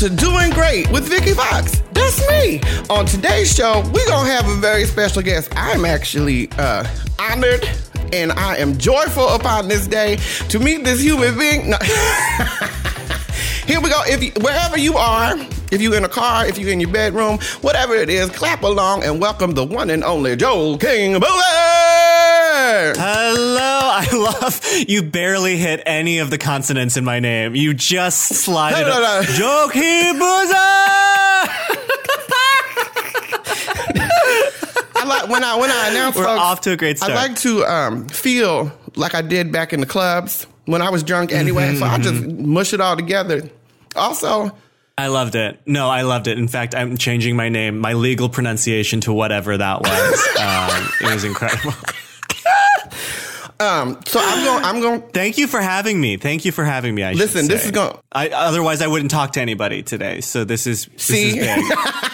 to Doing Great with Vicky Vox. That's me. On today's show, we're going to have a very special guest. I'm actually uh, honored and I am joyful upon this day to meet this human being. No. Here we go. If you, wherever you are, if you're in a car, if you're in your bedroom, whatever it is, clap along and welcome the one and only Joel King Boozer. Hello. I love you barely hit any of the consonants in my name. You just slide it No, no, up. no. Joe King I like when I when I announce We're folks, off to a great start. I like to um, feel like I did back in the clubs when I was drunk anyway. so I just Mm-hmm, mush it all together. Also, I loved it. No, I loved it. In fact, I'm changing my name, my legal pronunciation to whatever that was. um, it was incredible. Um, so I'm going. I'm going. Thank you for having me. Thank you for having me. I Listen, this is going. I, otherwise, I wouldn't talk to anybody today. So this is this See? is.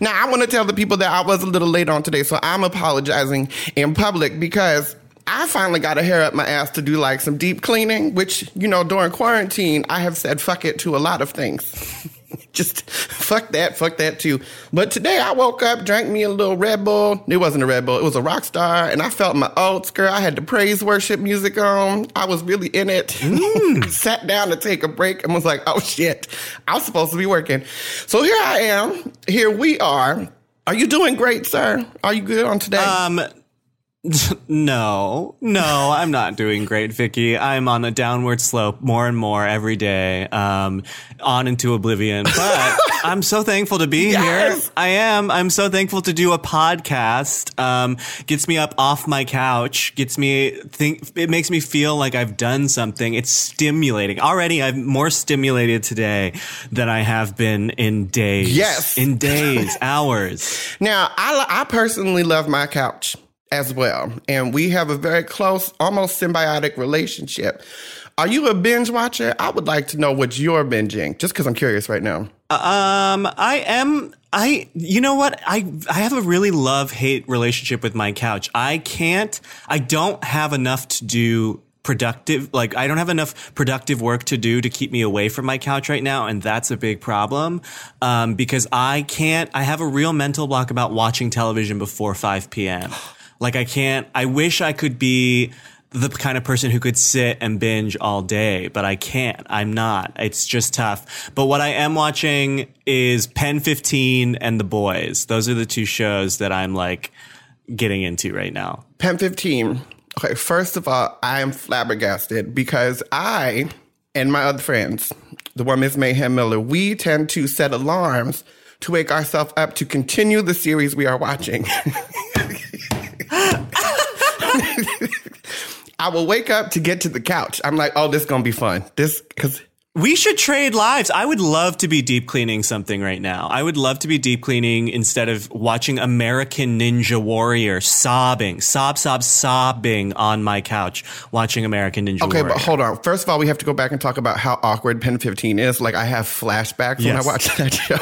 Now I want to tell the people that I was a little late on today, so I'm apologizing in public because. I finally got a hair up my ass to do like some deep cleaning, which, you know, during quarantine, I have said fuck it to a lot of things. Just fuck that, fuck that too. But today I woke up, drank me a little Red Bull. It wasn't a Red Bull, it was a rock star. And I felt my oats, girl. I had the praise worship music on. I was really in it. Sat down to take a break and was like, oh shit, I was supposed to be working. So here I am. Here we are. Are you doing great, sir? Are you good on today? Um, no, no, I'm not doing great, Vicky. I'm on a downward slope more and more every day, um, on into oblivion. But I'm so thankful to be Yes. here. I am. I'm so thankful to do a podcast. Um, gets me up off my couch. Gets me think. It makes me feel like I've done something. It's stimulating. Already, I'm more stimulated today than I have been in days. Yes. in days, hours. Now, I, I personally love my couch as well, and we have a very close, almost symbiotic relationship. Are you a binge watcher? I would like to know what you're binging, just because I'm curious right now. Um, I am. I. You know what? I I have a really love hate relationship with my couch. I can't. I don't have enough to do productive like i don't have enough productive work to do to keep me away from my couch right now and that's a big problem um, because i can't i have a real mental block about watching television before 5 p.m like i can't i wish i could be the kind of person who could sit and binge all day, but I can't. I'm not. It's just tough. But what I am watching is Pen 15 and The Boys. Those are the two shows that I'm like getting into right now. Pen 15. Okay, first of all, I am flabbergasted because I and my other friends, the one Miss Mayhem Miller, we tend to set alarms to wake ourselves up to continue the series we are watching. I will wake up to get to the couch. I'm like, oh, this is gonna be fun. This because We should trade lives. I would love to be deep cleaning something right now. I would love to be deep cleaning instead of watching American Ninja Warrior sobbing, sob, sob, sobbing on my couch watching American Ninja okay, Warrior. Okay, but hold on. First of all, we have to go back and talk about how awkward Pen 15 is. Like I have flashbacks when I watch that show.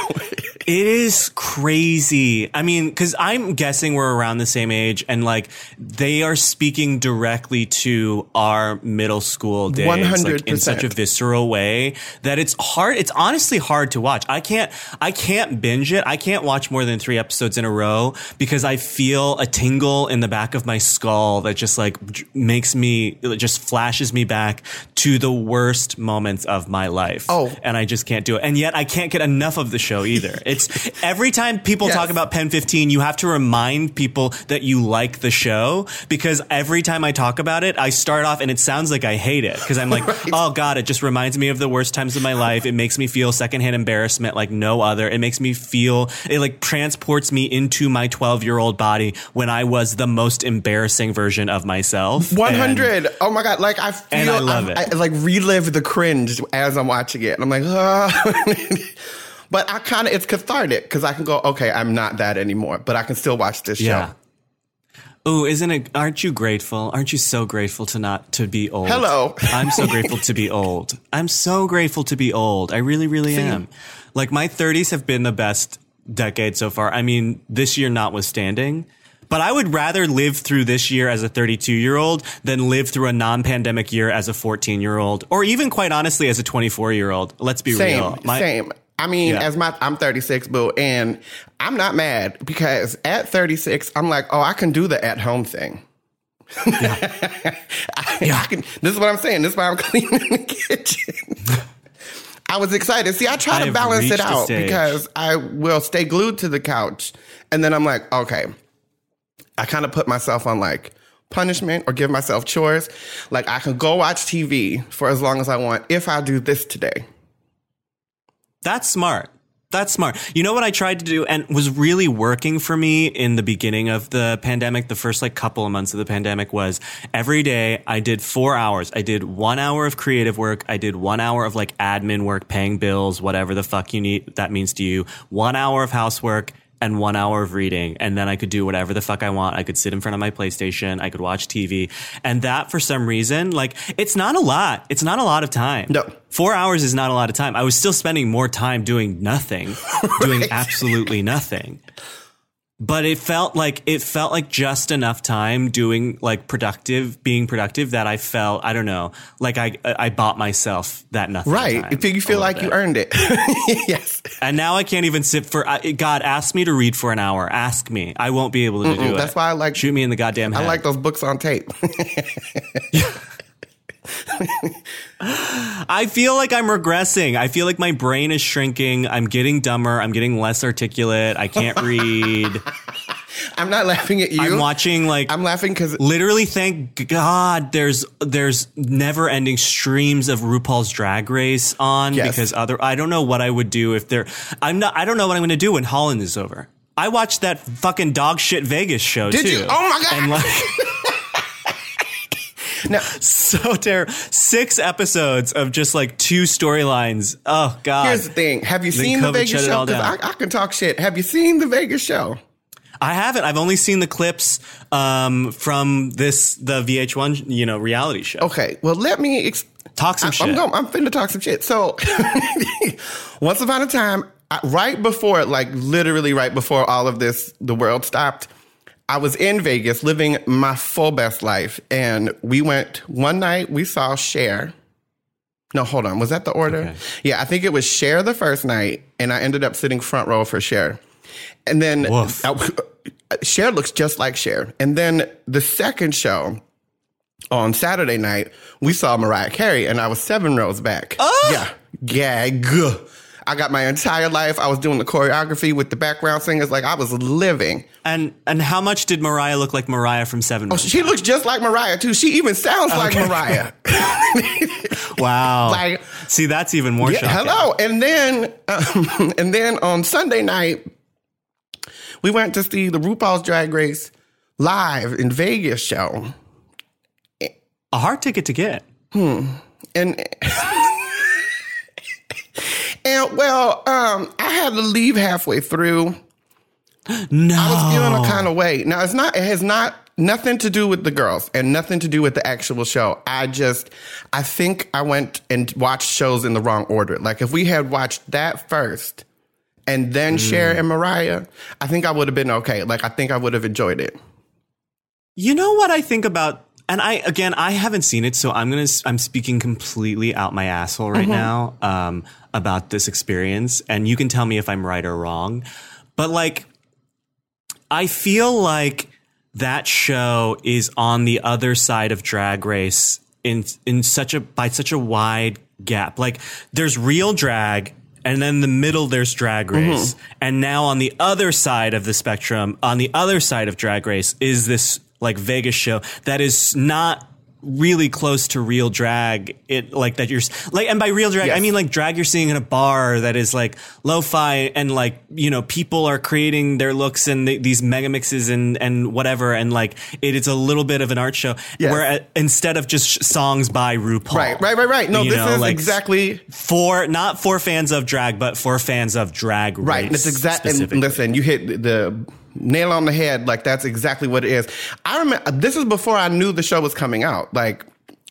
It is crazy. I mean, because I'm guessing we're around the same age, and like they are speaking directly to our middle school days, like in such a visceral way that it's hard. It's honestly hard to watch. I can't. I can't binge it. I can't watch more than three episodes in a row because I feel a tingle in the back of my skull that just like makes me, it just flashes me back to the worst moments of my life. Oh. and I just can't do it. And yet I can't get enough of the show either. It's every time people Yes. talk about Pen 15, you have to remind people that you like the show because every time I talk about it, I start off and it sounds like I hate it because I'm like, oh God, it just reminds me of the worst times of my life. It makes me feel secondhand embarrassment like no other. It makes me feel, it like transports me into my 12 year old body when I was the most embarrassing version of myself. One And- hundred. Oh my god! Like I feel, And I love I'm- it. I, like relive the cringe as I'm watching it, and I'm like, ah. But I kind of it's cathartic because I can go, okay, I'm not that anymore, but I can still watch this Yeah. show. Oh, isn't it? Aren't you grateful? Aren't you so grateful to not to be old? Hello. I'm so grateful to be old. I'm so grateful to be old. I really, really am. Like my 30s have been the best decade so far. I mean, this year notwithstanding, But I would rather live through this year as a 32 year old than live through a non pandemic year as a 14 year old, or even quite honestly as a 24 year old. Let's be Same, real. My- same. I mean, Yeah. as my I'm 36, boo, and I'm not mad because at 36, I'm like, oh, I can do the at home thing. I, I can, this is what I'm saying. This is why I'm cleaning the kitchen. I was excited. See, I try I to balance it out because I will stay glued to the couch, and then I'm like, okay. I kind of put myself on like punishment or give myself chores. Like I can go watch TV for as long as I want if I do this today. That's smart. That's smart. You know what I tried to do and was really working for me in the beginning of the pandemic, the first like couple of months of the pandemic was every day I did four hours. I did one hour of creative work. I did one hour of like admin work, paying bills, whatever the fuck you need that means to you. One hour of housework and one hour of reading. And then I could do whatever the fuck I want. I could sit in front of my PlayStation. I could watch TV. And that for some reason, like it's not a lot. It's not a lot of time. No. Four hours is not a lot of time. I was still spending more time doing nothing, doing absolutely nothing. But it felt like it felt like just enough time doing like productive, being productive that I felt I don't know, like I I bought myself that nothing. Right. If you feel like bit. you earned it. yes. And now I can't even sit for I- God. Ask me to read for an hour. Ask me. I won't be able to do it. That's why I like shoot me in the goddamn head. I like those books on tape. I feel like I'm regressing. I feel like my brain is shrinking. I'm getting dumber. I'm getting less articulate. I can't read. I'm not laughing at you. I'm watching like I'm laughing because literally thank god there's there's never ending streams of RuPaul's drag race on Yes. because other I don't know what I would do if there I'm not I don't know what I'm going to do when Holland is over. I watched that fucking dog shit Vegas show Did too. you? Oh my God. And like now so terrible. 6 episodes of just like two storylines. Oh god. here's the thing. Have you Then seen the Vegas show? I, I can talk shit. Have you seen the Vegas show? I haven't. I've only seen the clips um, from this the VH1 you know reality show. Okay. Well, let me ex- Talk some I, shit. I'm going. I'm finna talk some shit. So, once upon a time, I, right before, like literally right before all of this, the world stopped. I was in Vegas living my full best life, and we went one night. We saw Cher. No, hold on. Was that the order? Okay. Yeah, I think it was Cher the first night, and I ended up sitting front row for Cher. And then Cher looks just like Cher. And then the second show, on Saturday night, we saw Mariah Carey, and I was seven rows back. Oh! Yeah, gag. I got my entire life. I was doing the choreography with the background singers, like I was living. And and how much did Mariah look like Mariah from Seven? Rings? She looks just like Mariah too. She even sounds like Mariah. wow. like- See, that's even more Yeah, shocking. hello. And then, um, and then on Sunday night, we went to see the RuPaul's Drag Race live in Vegas show. A hard ticket to get. Hmm. And and well, um, I had to leave halfway through. No. I was feeling a kind of way. Now it's not. It has not nothing to do with the girls and nothing to do with the actual show. I just, I think I went and watched shows in the wrong order. Like if we had watched that first and then Cher and Mariah, I think I would have been okay. Like I think I would have enjoyed it. You know what I think about and I again I haven't seen it so I'm to I'm speaking completely out my asshole right now um about this experience and you can tell me if I'm right or wrong. But like I feel like that show is on the other side of drag race in in such a by such a wide gap. Like there's real drag and then the middle there's drag race. And now on the other side of the spectrum, on the other side of drag race is this like Vegas show that is not really close to real drag it like that you're like and by real drag i mean like drag you're seeing in a bar that is like lo-fi and like you know people are creating their looks and th- these mega mixes and and whatever and like it is a little bit of an art show Yes. where uh, instead of just sh- songs by RuPaul Right, right, right, right. No, this know, is like, exactly for not for fans of drag but for fans of drag Right. That's exactly. And listen, you hit the nail on the head. Like that's exactly what it is. I remember this is before I knew the show was coming out. Like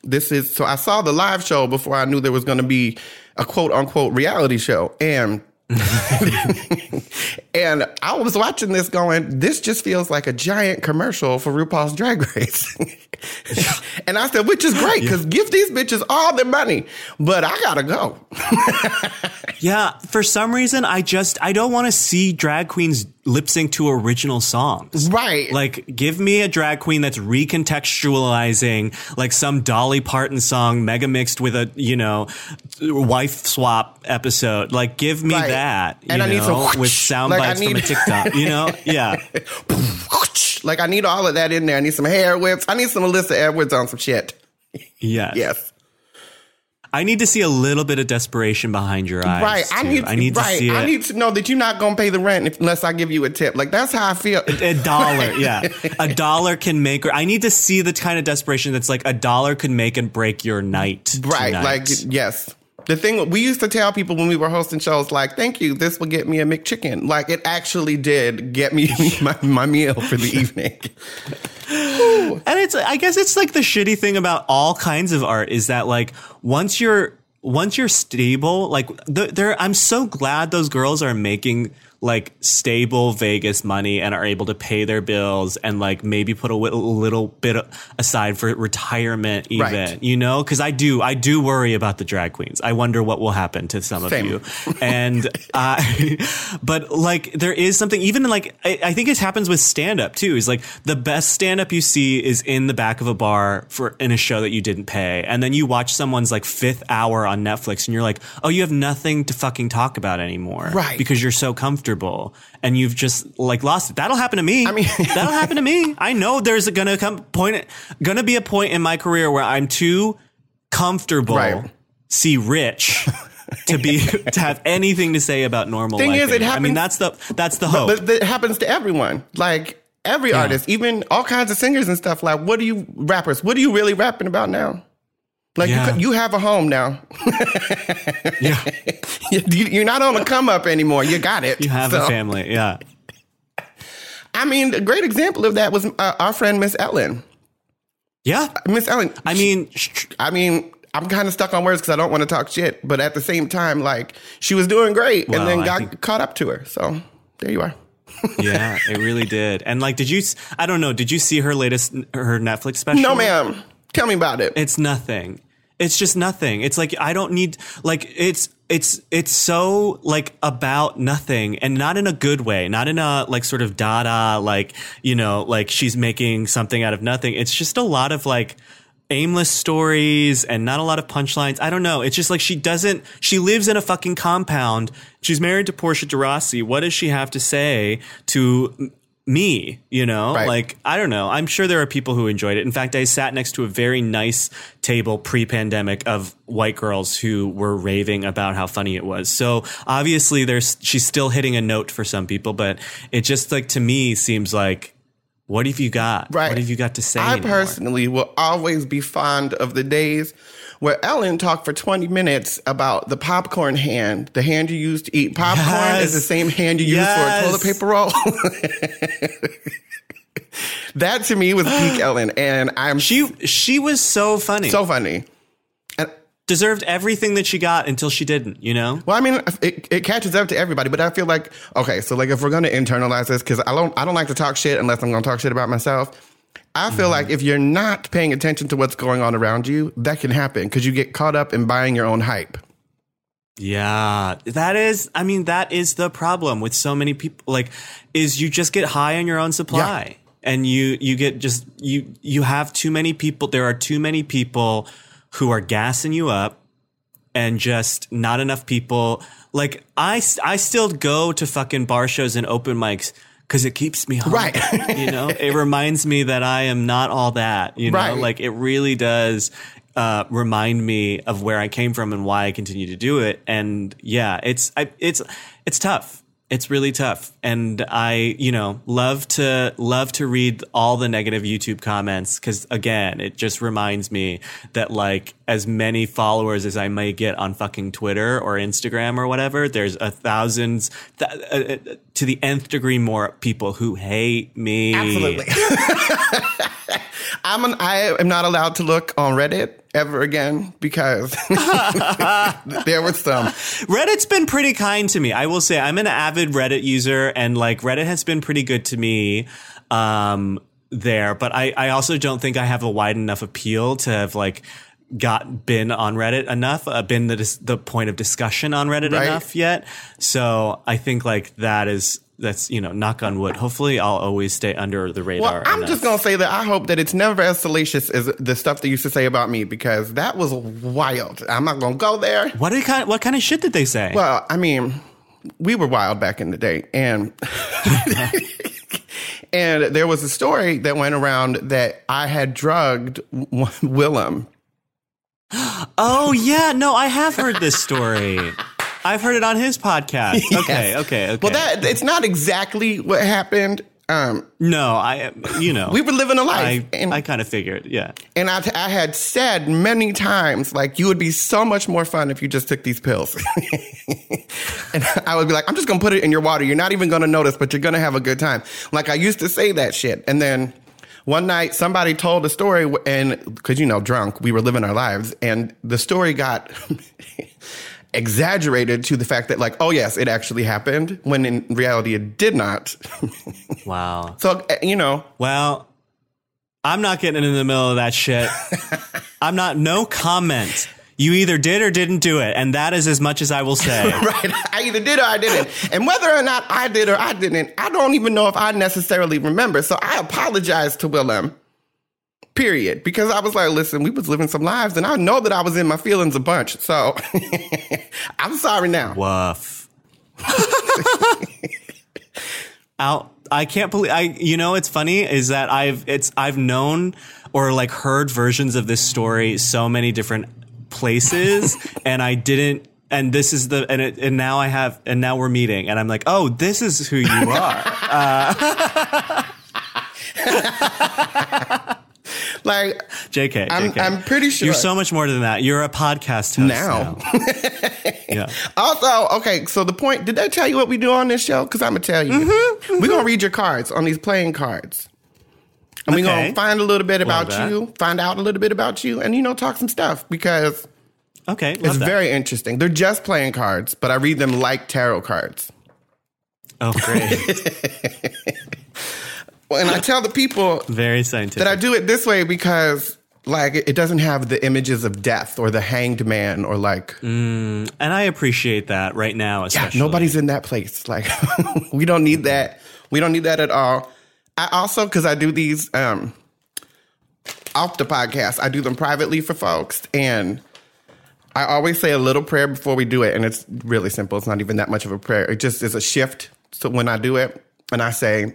this is so I saw the live show before I knew there was going to be a quote unquote reality show, and and I was watching this going, this just feels like a giant commercial for RuPaul's Drag Race. and I said, which is great because yeah. give these bitches all their money, but I gotta go. yeah, for some reason, I just, I don't want to see drag queens lip sync to original songs. Right. Like, give me a drag queen that's recontextualizing like some Dolly Parton song mega mixed with a, you know, wife swap episode. Like, give me right. that. and I know, need some whoosh, with sound like bites need, from a TikTok, you know? Yeah. like, I need all of that in there. I need some hair whips. I need some Alyssa Edwards on some shit. Yes. Yes. I need to see a little bit of desperation behind your eyes. Right. I need. I need right. to see. It. I need to know that you're not going to pay the rent if, unless I give you a tip. Like that's how I feel. A, a dollar. yeah. A dollar can make. Or I need to see the kind of desperation that's like a dollar could make and break your night. Right. Tonight. Like yes. The thing we used to tell people when we were hosting shows, like, thank you, this will get me a McChicken. Like, it actually did get me my, my meal for the evening. and it's, I guess it's like the shitty thing about all kinds of art is that, like, once you're, once you're stable, like, there, I'm so glad those girls are making like stable Vegas money and are able to pay their bills and like maybe put a little bit aside for retirement even, right. you know? Cause I do, I do worry about the drag queens. I wonder what will happen to some Same. of you. And, uh, but like there is something even like, I, I think it happens with stand up too, is like the best stand up you see is in the back of a bar for in a show that you didn't pay. And then you watch someone's like fifth hour on Netflix and you're like, oh, you have nothing to fucking talk about anymore. Right. Because you're so comfortable comfortable and you've just like lost it. That'll happen to me. I mean, that'll happen to me. I know there's gonna come point, gonna be a point in my career where I'm too comfortable, right. see rich. to be to have anything to say about normal Thing life. Is, it happens, I mean, that's the that's the hope. But, but it happens to everyone. Like every yeah. artist, even all kinds of singers and stuff. Like, what do you rappers? What are you really rapping about now? Like yeah. you, you have a home now. yeah, you're not on the come up anymore. You got it. You have so. a family. Yeah. I mean, a great example of that was uh, our friend Miss Ellen. Yeah, Miss Ellen. I mean, I mean, I'm kind of stuck on words because I don't want to talk shit, but at the same time, like she was doing great, well, and then got think- caught up to her. So there you are. yeah, it really did. And like, did you? I don't know. Did you see her latest her Netflix special? No, ma'am. Tell me about it. It's nothing. It's just nothing. It's like I don't need like it's it's it's so like about nothing and not in a good way, not in a like sort of dada like, you know, like she's making something out of nothing. It's just a lot of like aimless stories and not a lot of punchlines. I don't know. It's just like she doesn't, she lives in a fucking compound. She's married to Portia de Rossi. What does she have to say to me, you know? Right. Like, I don't know. I'm sure there are people who enjoyed it. In fact, I sat next to a very nice table pre pandemic of white girls who were raving about how funny it was. So obviously there's, she's still hitting a note for some people, but it just like to me seems like, what have you got? Right. What have you got to say? I anymore? personally will always be fond of the days where Ellen talked for 20 minutes about the popcorn hand. The hand you use to eat popcorn yes. is the same hand you yes. use for a toilet paper roll. that to me was peak Ellen, and I'm she she was so funny, so funny, and deserved everything that she got until she didn't. You know. Well, I mean, it, it catches up to everybody, but I feel like okay, so like if we're gonna internalize this, because I don't I don't like to talk shit unless I'm gonna talk shit about myself. I feel mm-hmm. like if you're not paying attention to what's going on around you, that can happen because you get caught up in buying your own hype. Yeah, that is, I mean, that is the problem with so many people. Like, is you just get high on your own supply. Yeah. And you, you get just, you, you have too many people. There are too many people who are gassing you up and just not enough people. Like, I, I still go to fucking bar shows and open mics because it keeps me home. Right. you know, it reminds me that I am not all that. You know, right. like it really does uh, remind me of where I came from and why I continue to do it. And yeah, it's I, it's it's tough it's really tough. And i you know love to love to read all the negative youtube comments because again it just reminds me that like as many followers as i may get on fucking twitter or instagram or whatever there's a thousands th- uh, uh to the nth degree more people who hate me. Absolutely I'm an, I am not allowed to look on Reddit ever again because there was some. Reddit's been pretty kind to me. I will say I'm an avid Reddit user and like Reddit has been pretty good to me. Um, there, but I, I also don't think I have a wide enough appeal to have like got been on Reddit enough, uh, been the the point of discussion on Reddit Right. enough yet. So I think like that is that's you know knock on wood. Hopefully, I'll always stay under the radar. Well, I'm enough. just uh, gonna say that I hope that it's never as salacious as the stuff they used to say about me because that was wild. I'm not gonna go there. what kind what kind of shit did they say? Well, I mean, we were wild back in the day, and and there was a story that went around that I had drugged Willam. oh yeah, no, I have heard this story. I've heard it on his podcast. Okay, Yes. okay, okay. Well, that it's not exactly what happened. Um, no, I you know we were living a life, I and I kind of figured, yeah. And I, I had said many times, like, you would be so much more fun if you just took these pills. and I would be like, I'm just going to put it in your water. You're not even going to notice, but you're going to have a good time. Like, I used to say that shit. And then one night, somebody told a story, and because, you know, drunk, we were living our lives. And the story got exaggerated to the fact that, like, oh, yes, it actually happened, when in reality, it did not. Wow. so, uh, you know, Well, I'm not getting in the middle of that shit. I'm not, no comment. You either did or didn't do it. And that is as much as I will say. right. I either did or I didn't. And whether or not I did or I didn't, I don't even know if I necessarily remember. So I apologize to Willam. Period. Because I was like, listen, we was living some lives and I know that I was in my feelings a bunch. So I'm sorry now. Woof. Out. I can't believe I you know it's funny is that I've it's I've known or like heard versions of this story so many different places and I didn't and this is the and it, and now I have and now we're meeting and I'm like oh this is who you are uh, Like JK, I'm, JK. I'm pretty sure. You're so much more than that. You're a podcast host Now. now. yeah. also, okay, so the point, did I tell you what we do on this show? Because I'm going to tell you. We're going to read your cards on these playing cards. And we're going to find a little bit about you, find out a little bit about you, and, you know, talk some stuff because Okay. It's that. very interesting. They're just playing cards, but I read them like tarot cards. oh, great. Well, and I tell the people very scientific. that I do it this way because, like, it doesn't have the images of death or the hanged man or like, and I appreciate that right now, yeah, especially. nobody's in that place. Like, we don't need that. We don't need that at all. I also, because I do these um, off the podcast, I do them privately for folks, and I always say a little prayer before we do it, and it's really simple. It's not even that much of a prayer. It just is a shift. So when I do it, and I say,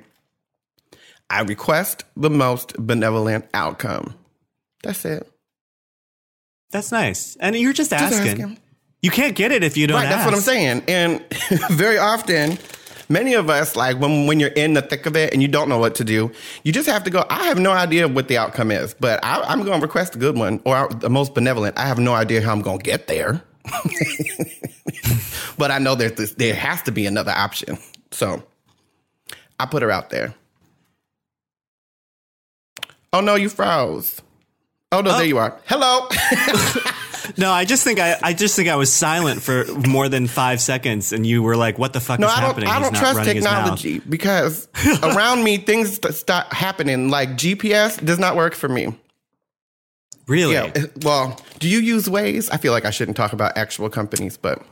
I request the most benevolent outcome. That's it. That's nice. And you're just, Just asking. asking. You can't get it if you don't Right, ask. that's what I'm saying. And very often, many of us, like when when you're in the thick of it and you don't know what to do, you just have to go. I have no idea what the outcome is, but I, I'm going to request a good one or the most benevolent. I have no idea how I'm going to get there, but I know there's this, there has to be another option. So I put her out there. Oh no, you froze. Oh no, there oh. you are. Hello. No, I just think I, I just think I was silent for more than five seconds, and you were like, "What the fuck No, is I happening?" I don't not trust technology because around me things st- start happening. Like GPS does not work for me. Really? Yeah. Well, do you use Waze? I feel like I shouldn't talk about actual companies, but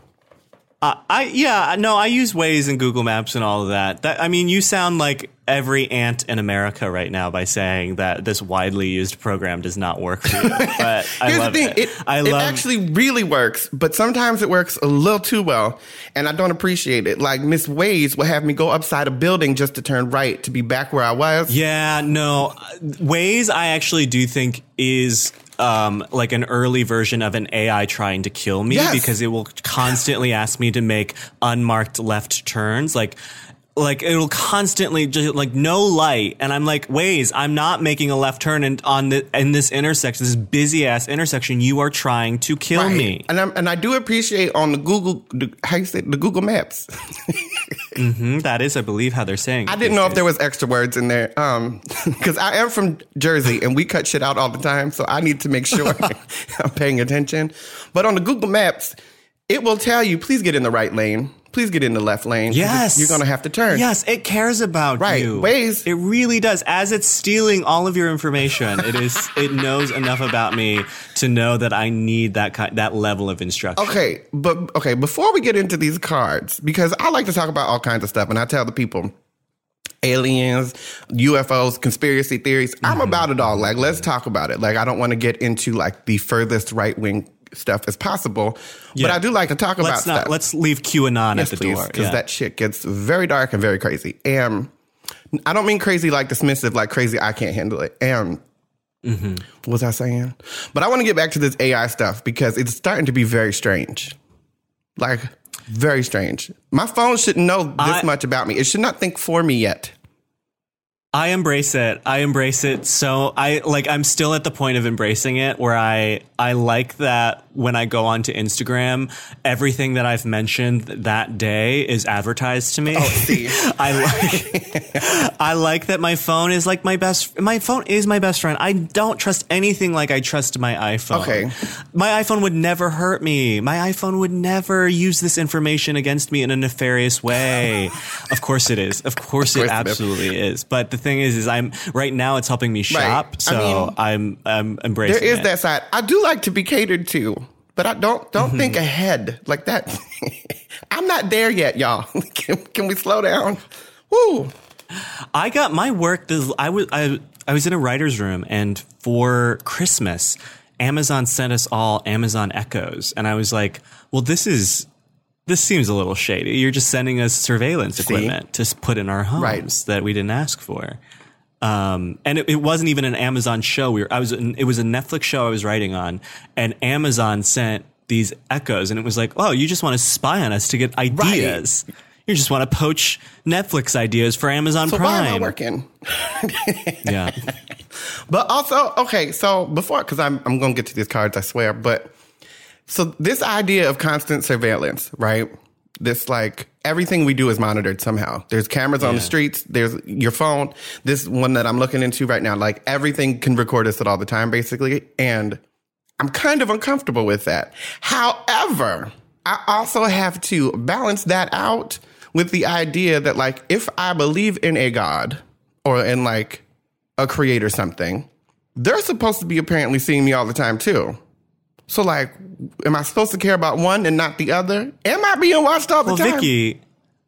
Uh, I yeah no, I use Waze and Google Maps and all of that. That I mean, you sound like every ant in America right now by saying that this widely used program does not work for you. But I here's the love thing: it. it, it love actually really works, but sometimes it works a little too well, and I don't appreciate it. Like Miss Waze will have me go upside a building just to turn right to be back where I was. Yeah, no. Waze, I actually do think is um, like an early version of an AI trying to kill me Yes. because it will constantly ask me to make unmarked left turns. Like, like it'll constantly just like no light, and I'm like, Waze, I'm not making a left turn and on the in this intersection, this busy ass intersection. You are trying to kill Right. me. And I'm, and I do appreciate on the Google the, how you say the Google Maps. hmm that is, I believe, how they're saying. I didn't know if there was extra words in there. Um, because I am from Jersey and we cut shit out all the time, so I need to make sure I'm paying attention. But on the Google Maps, it will tell you, please get in the right lane. Please get in the left lane. Yes. You're gonna have to turn. Yes, it cares about Right. you. Waze- It really does. As it's stealing all of your information, it is. It knows enough about me to know that I need that kind, that level of instruction. Okay, but okay, before we get into these cards, because I like to talk about all kinds of stuff, and I tell the people aliens, UFOs, conspiracy theories. I'm Mm-hmm. about it all. Like, let's talk about it. Like, I don't want to get into like the furthest right wing stuff as possible, but I do like to talk about Let's not. stuff. Let's leave QAnon yes, at the please, door. because Yeah. that shit gets very dark and very crazy. And I don't mean crazy like dismissive, like crazy. I can't handle it. And Mm-hmm. what was I saying? But I want to get back to this AI stuff because it's starting to be very strange. Like, very strange. My phone shouldn't know this I- much about me. It should not think for me yet. I embrace it. I embrace it. So I like I'm still at the point of embracing it where I I like that when I go onto Instagram, everything that I've mentioned that day is advertised to me. Oh, see. I like I like that my phone is like my best my phone is my best friend. I don't trust anything like I trust my iPhone. Okay. My iPhone would never hurt me. My iPhone would never use this information against me in a nefarious way. of course it is. Of course, course it it is. absolutely is. But the thing is, is I'm right now it's helping me shop. I So mean, I'm I'm embracing There is it. that side. I do like to be catered to, but I don't don't Mm-hmm. think ahead like that. I'm not there yet, y'all. can, can we slow down? Woo. I got my work. This, I was I, I was in a writer's room, and for Christmas, Amazon sent us all Amazon Echoes, and I was like, "Well, this is this seems a little shady. You're just sending us surveillance equipment to put in our homes Right. that we didn't ask for." Um, and it, it wasn't even an Amazon show. We were, I was, it was a Netflix show I was writing on, and Amazon sent these echoes, and it was like, oh, you just want to spy on us to get ideas. You just want to poach Netflix ideas for Amazon So Prime. why am I working? Yeah. But also, okay, so before, because I'm, I'm going to get to these cards, I swear. But so this idea of constant surveillance, right? This like everything we do is monitored somehow. There's cameras on the streets. There's your phone. This one that I'm looking into right now, like everything can record us at all the time, basically. And I'm kind of uncomfortable with that. However, I also have to balance that out with the idea that, like, if I believe in a God or in like a creator something, they're supposed to be apparently seeing me all the time too. So, like, am I supposed to care about one and not the other? Am I being watched all the Well, time? Vicky,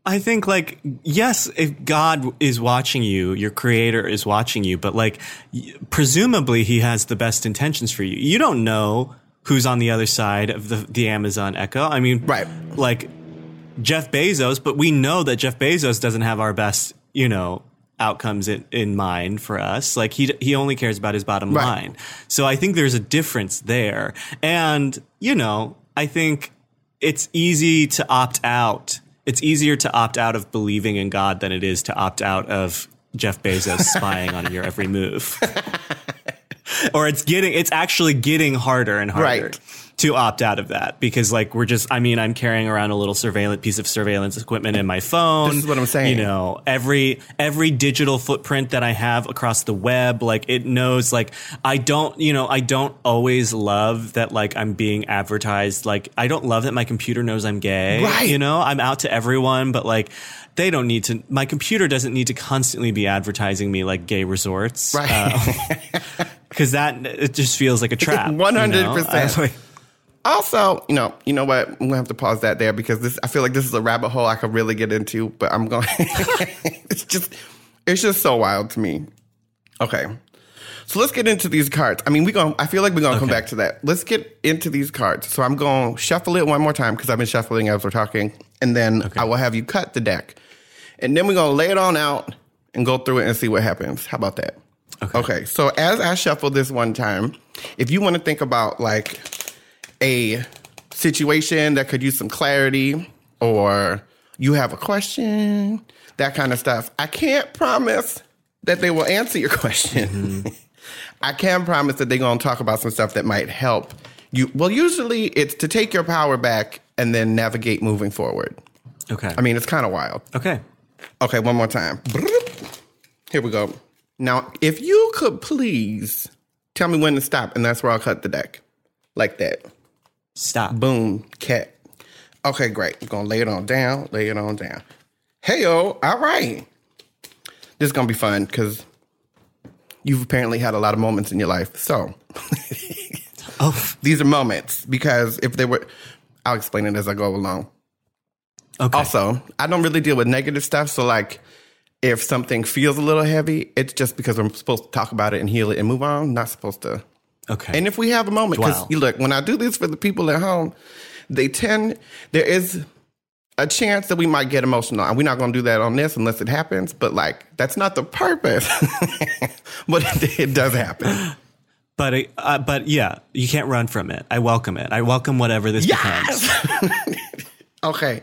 I think like yes, if God is watching you, your creator is watching you, but like presumably he has the best intentions for you. You don't know who's on the other side of the the Amazon Echo. I mean, Right. Like Jeff Bezos, but we know that Jeff Bezos doesn't have our best, you know, outcomes in, in mind for us. Like he he only cares about his bottom Right. line. So I think there's a difference there. And, you know, I think it's easy to opt out. It's easier to opt out of believing in God than it is to opt out of Jeff Bezos spying on your every move. or it's getting it's actually getting harder and harder Right. To opt out of that because like we're just I mean I'm carrying around a little surveillance piece of surveillance equipment in my phone. This is what I'm saying. You know, every every digital footprint that I have across the web, like it knows like I don't, you know, I don't always love that like I'm being advertised like I don't love that my computer knows I'm gay. Right. You know, I'm out to everyone, but like they don't need to my computer doesn't need to constantly be advertising me like gay resorts. Right. Uh, because that it just feels like a trap. you know? 100%. I- like- Also, you know, you know what? I'm gonna have to pause that there because this. I feel like this is a rabbit hole I could really get into, but I'm going. it's just, it's just so wild to me. Okay, so let's get into these cards. I mean, we going I feel like we're gonna come back to that. Let's get into these cards. So I'm to shuffle it one more time because I've been shuffling as we're talking, and then I will have you cut the deck, and then we're gonna lay it on out and go through it and see what happens. How about that? Okay. Okay. So as I shuffle this one time, if you want to think about like a situation that could use some clarity or you have a question, that kind of stuff. I can't promise that they will answer your question. I can promise that they're going to talk about some stuff that might help you. Well, usually it's to take your power back and then navigate moving forward. Okay. I mean, it's kind of wild. okay. Okay, one more time. Here we go. Now, if you could please tell me when to stop, and that's where I'll cut the deck. Like that. Stop. Boom, cat. Okay, great. I'm gonna lay it on down, lay it on down. Hey yo, all right. This is gonna be fun because you've apparently had a lot of moments in your life. So Oh, these are moments because if they were, I'll explain it as I go along. okay. Also, I don't really deal with negative stuff. So, like, if something feels a little heavy, it's just because I'm supposed to talk about it and heal it and move on. Not supposed to. Okay. And if we have a moment, because Wow. you look, when I do this for the people at home, they tend, there is a chance that we might get emotional. And we're not going to do that on this unless it happens. But, like, that's not the purpose. but it, it does happen. but uh, but yeah, you can't run from it. I welcome it. I welcome whatever this becomes. Okay.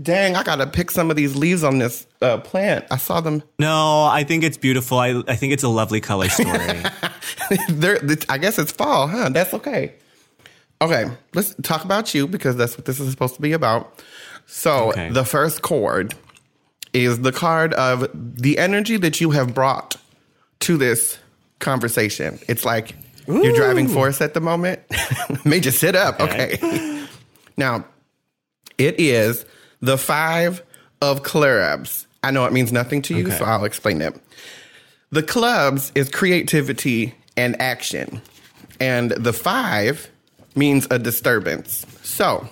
Dang, I got to pick some of these leaves on this uh, plant. I saw them. No, I think it's beautiful. I I think it's a lovely color story. There, I guess it's fall, huh? That's okay. Okay, let's talk about you because that's what this is supposed to be about. So, Okay. the first chord is the card of the energy that you have brought to this conversation. It's like you're driving force at the moment. Made you sit up. Okay. Okay. now, it is the five of clubs. I know it means nothing to you, Okay. so I'll explain it. The clubs is creativity and action. And the five means a disturbance. So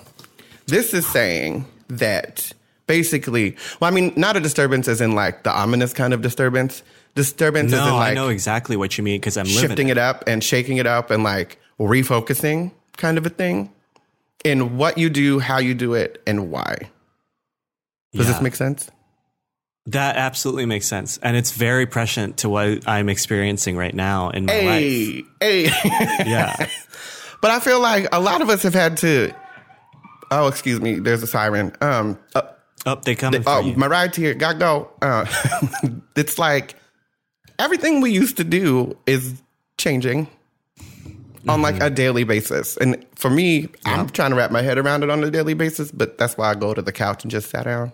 this is saying that basically, well, I mean, not a disturbance as in like the ominous kind of disturbance. Disturbance as in no, like I know exactly what you mean because I'm shifting it. it up and shaking it up and like refocusing kind of a thing in what you do, how you do it, and why. Does Yeah. this make sense? That absolutely makes sense, and it's very prescient to what I'm experiencing right now in my life. Hey, hey. Yeah, But I feel like a lot of us have had to. Oh, excuse me. There's a siren. Um. Uh, oh, they for oh, you. my ride's here. Gotta go. Uh, it's like everything we used to do is changing on like a daily basis. And for me, I'm trying to wrap my head around it on a daily basis. But that's why I go to the couch and just sat down.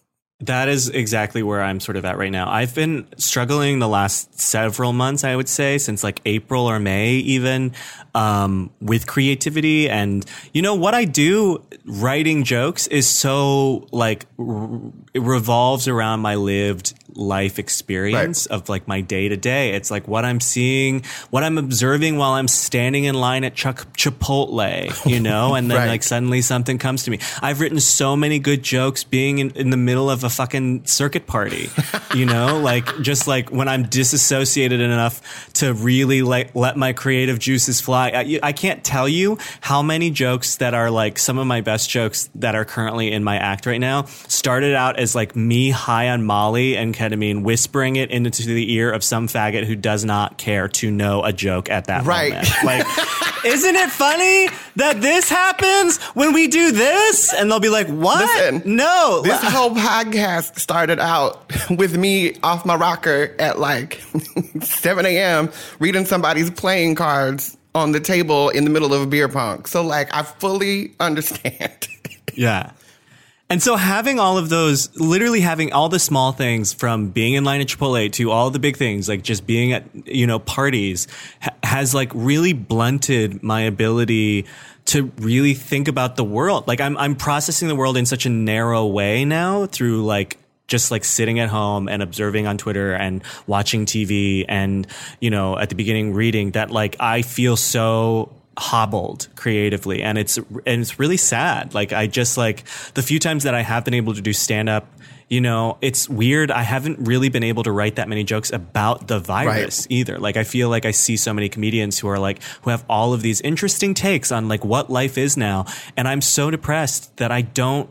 That is exactly where I'm sort of at right now. I've been struggling the last several months, I would say, since like April or May, even um, with creativity. And you know what I do writing jokes is so like r- it revolves around my lived life experience of like my day to day. It's like what I'm seeing, what I'm observing while I'm standing in line at Chuck Chipotle, you know, and then Right. like suddenly something comes to me. I've written so many good jokes being in, in the middle of a fucking circuit party, you know, like just like when I'm disassociated enough to really like let my creative juices fly. I, I can't tell you how many jokes that are like some of my best jokes that are currently in my act right now started out as like me high on Molly and ketamine whispering it into the ear of some faggot who does not care to know a joke at that Right. moment. Like, isn't it funny that this happens when we do this? And they'll be like, what? Listen, no. This whole podcast started out with me off my rocker at like 7 a.m. reading somebody's playing cards on the table in the middle of a beer pong. So, like, I fully understand. Yeah. And so having all of those, literally having all the small things from being in line at Chipotle to all the big things, like just being at, you know, parties ha- has like really blunted my ability to really think about the world. Like I'm, I'm processing the world in such a narrow way now through like just like sitting at home and observing on Twitter and watching TV and, you know, at the beginning reading that like I feel so hobbled creatively and it's and it's really sad. Like i just like the few times that i have been able to do stand up you know it's weird. I haven't really been able to write that many jokes about the virus either. Like i feel like i see so many comedians who are like who have all of these interesting takes on like what life is now and i'm so depressed that i don't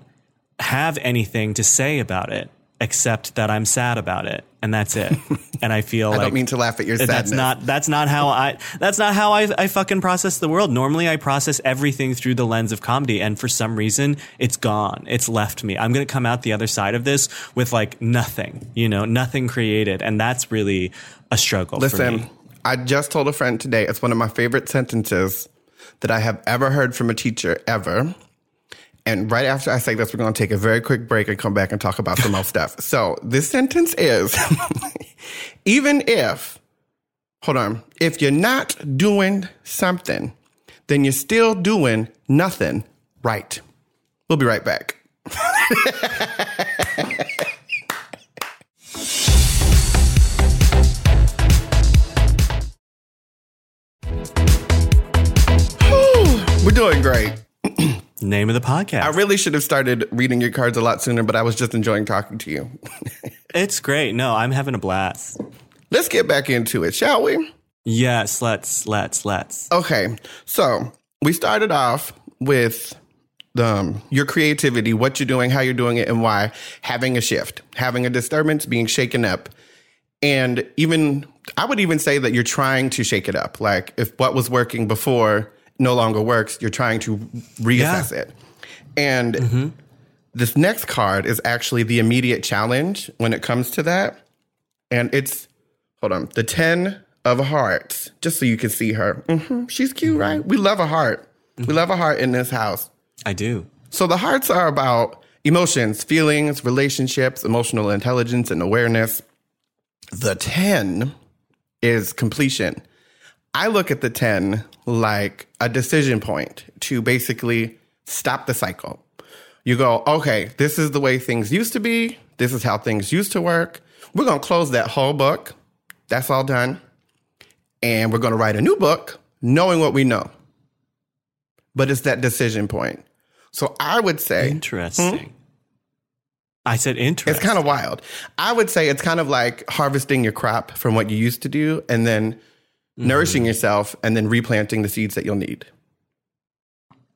have anything to say about it except that i'm sad about it and that's it and i feel I like don't mean to laugh at your sadness. that's not that's not how I that's not how I, I fucking process the world. Normally I process everything through the lens of comedy and for some reason it's gone. It's left me. I'm gonna come out the other side of this with like nothing, you know, nothing created. And that's really a struggle for Listen. I just told a friend today, it's one of my favorite sentences that I have ever heard from a teacher ever. And right after I say this, we're going to take a very quick break and come back and talk about some more stuff. So this sentence is even if, hold on, if you're not doing something, then you're still doing nothing right. We'll be right back. We're doing great. Name of the podcast. I really should have started reading your cards a lot sooner, but I was just enjoying talking to you. it's great. No, I'm having a blast. Let's get back into it, shall we? Yes, let's, let's, let's. Okay, so we started off with um, your creativity, what you're doing, how you're doing it, and why. Having a shift, having a disturbance, being shaken up. And even, I would even say that you're trying to shake it up. Like if what was working before no longer works, you're trying to reassess yeah. it. And mm-hmm. this next card is actually the immediate challenge when it comes to that. And it's, hold on, the 10 of hearts, just so you can see her. Mm-hmm. She's cute, mm-hmm. right? We love a heart. We mm-hmm. love a heart in this house. I do. So the hearts are about emotions, feelings, relationships, emotional intelligence, and awareness. The 10 is completion. I look at the 10 like a decision point to basically stop the cycle. You go, okay, this is the way things used to be. This is how things used to work. We're going to close that whole book. That's all done. And we're going to write a new book knowing what we know. But it's that decision point. So I would say. Interesting. Hmm? I said interesting. It's kind of wild. I would say it's kind of like harvesting your crop from what you used to do and then mm-hmm. nourishing yourself and then replanting the seeds that you'll need.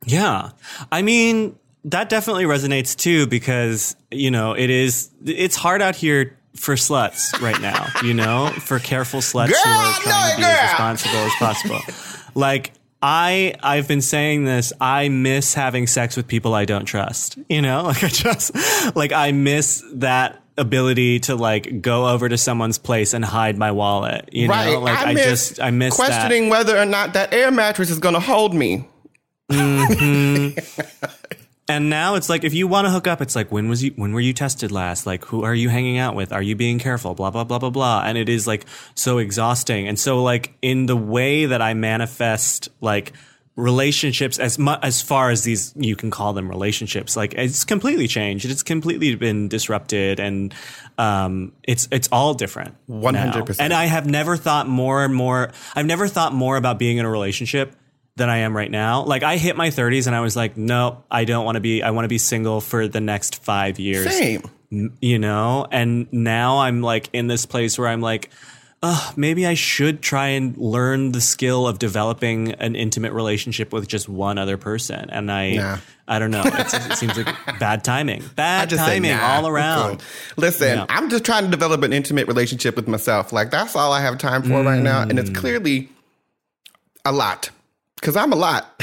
Yeah. I mean, that definitely resonates too because, you know, it is, it's hard out here for sluts right now, you know, for careful sluts girl, who are trying to be girl. as responsible as possible. Like, I I've been saying this. I miss having sex with people I don't trust. You know, like I just like I miss that ability to like go over to someone's place and hide my wallet. You right. know, like I, I just I miss questioning that. whether or not that air mattress is going to hold me. Mm-hmm. and now it's like if you want to hook up, it's like when was you when were you tested last? Like who are you hanging out with? Are you being careful? Blah blah blah blah blah. And it is like so exhausting. And so like in the way that I manifest like relationships as much as far as these you can call them relationships like it's completely changed. It's completely been disrupted and um it's it's all different 100% now. and i have never thought more and more i've never thought more about being in a relationship than i am right now. Like i hit my 30s and i was like no i don't want to be i want to be single for the next 5 years. Same. You know? And now i'm like in this place where i'm like uh, maybe I should try and learn the skill of developing an intimate relationship with just one other person. And I, nah. I don't know. it seems like bad timing. Bad timing say, nah, all around. Cool. Listen. I'm just trying to develop an intimate relationship with myself. Like that's all I have time for mm. right now, and it's mm. clearly a lot because I'm a lot.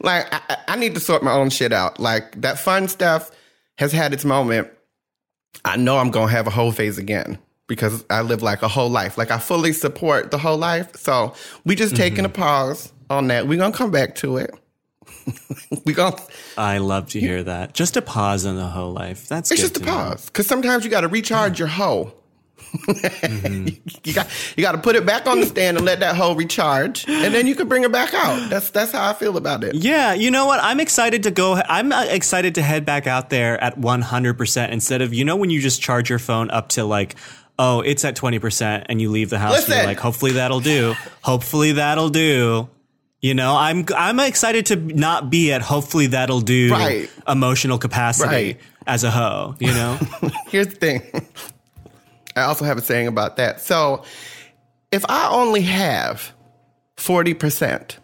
like I, I need to sort my own shit out. Like that fun stuff has had its moment. I know I'm gonna have a whole phase again because I live like a whole life. Like I fully support the whole life. So we just mm-hmm. taking a pause on that. We're gonna come back to it. we going I love to hear that. Just a pause on the whole life. That's it's just a pause because sometimes you got to recharge your hoe. mm-hmm. you got you got to put it back on the stand and let that hoe recharge, and then you can bring it back out. That's that's how I feel about it. Yeah, you know what? I'm excited to go. I'm uh, excited to head back out there at 100 percent instead of you know when you just charge your phone up to like oh, it's at 20% and you leave the house Listen. and you're like, hopefully that'll do. Hopefully that'll do. You know, I'm I'm excited to not be at hopefully that'll do right. emotional capacity right. as a hoe, you know? Here's the thing. I also have a saying about that. So if I only have 40%,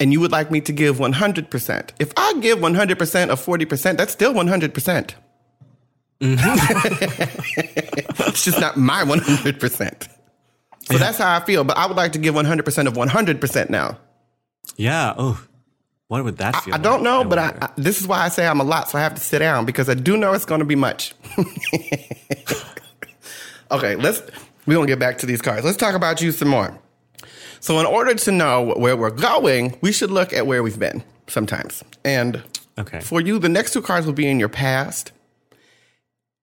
and you would like me to give 100%, if I give 100% of 40%, that's still 100%. Mm-hmm. it's just not my 100%. So yeah. that's how I feel. But I would like to give 100% of 100% now. Yeah. Oh, what would that feel? I, I don't know, I but I, I, this is why I say I'm a lot. So I have to sit down because I do know it's going to be much. okay, let's, we're going to get back to these cards. Let's talk about you some more. So in order to know where we're going, we should look at where we've been. sometimes. And Okay. for you, the next two cards will be in your past.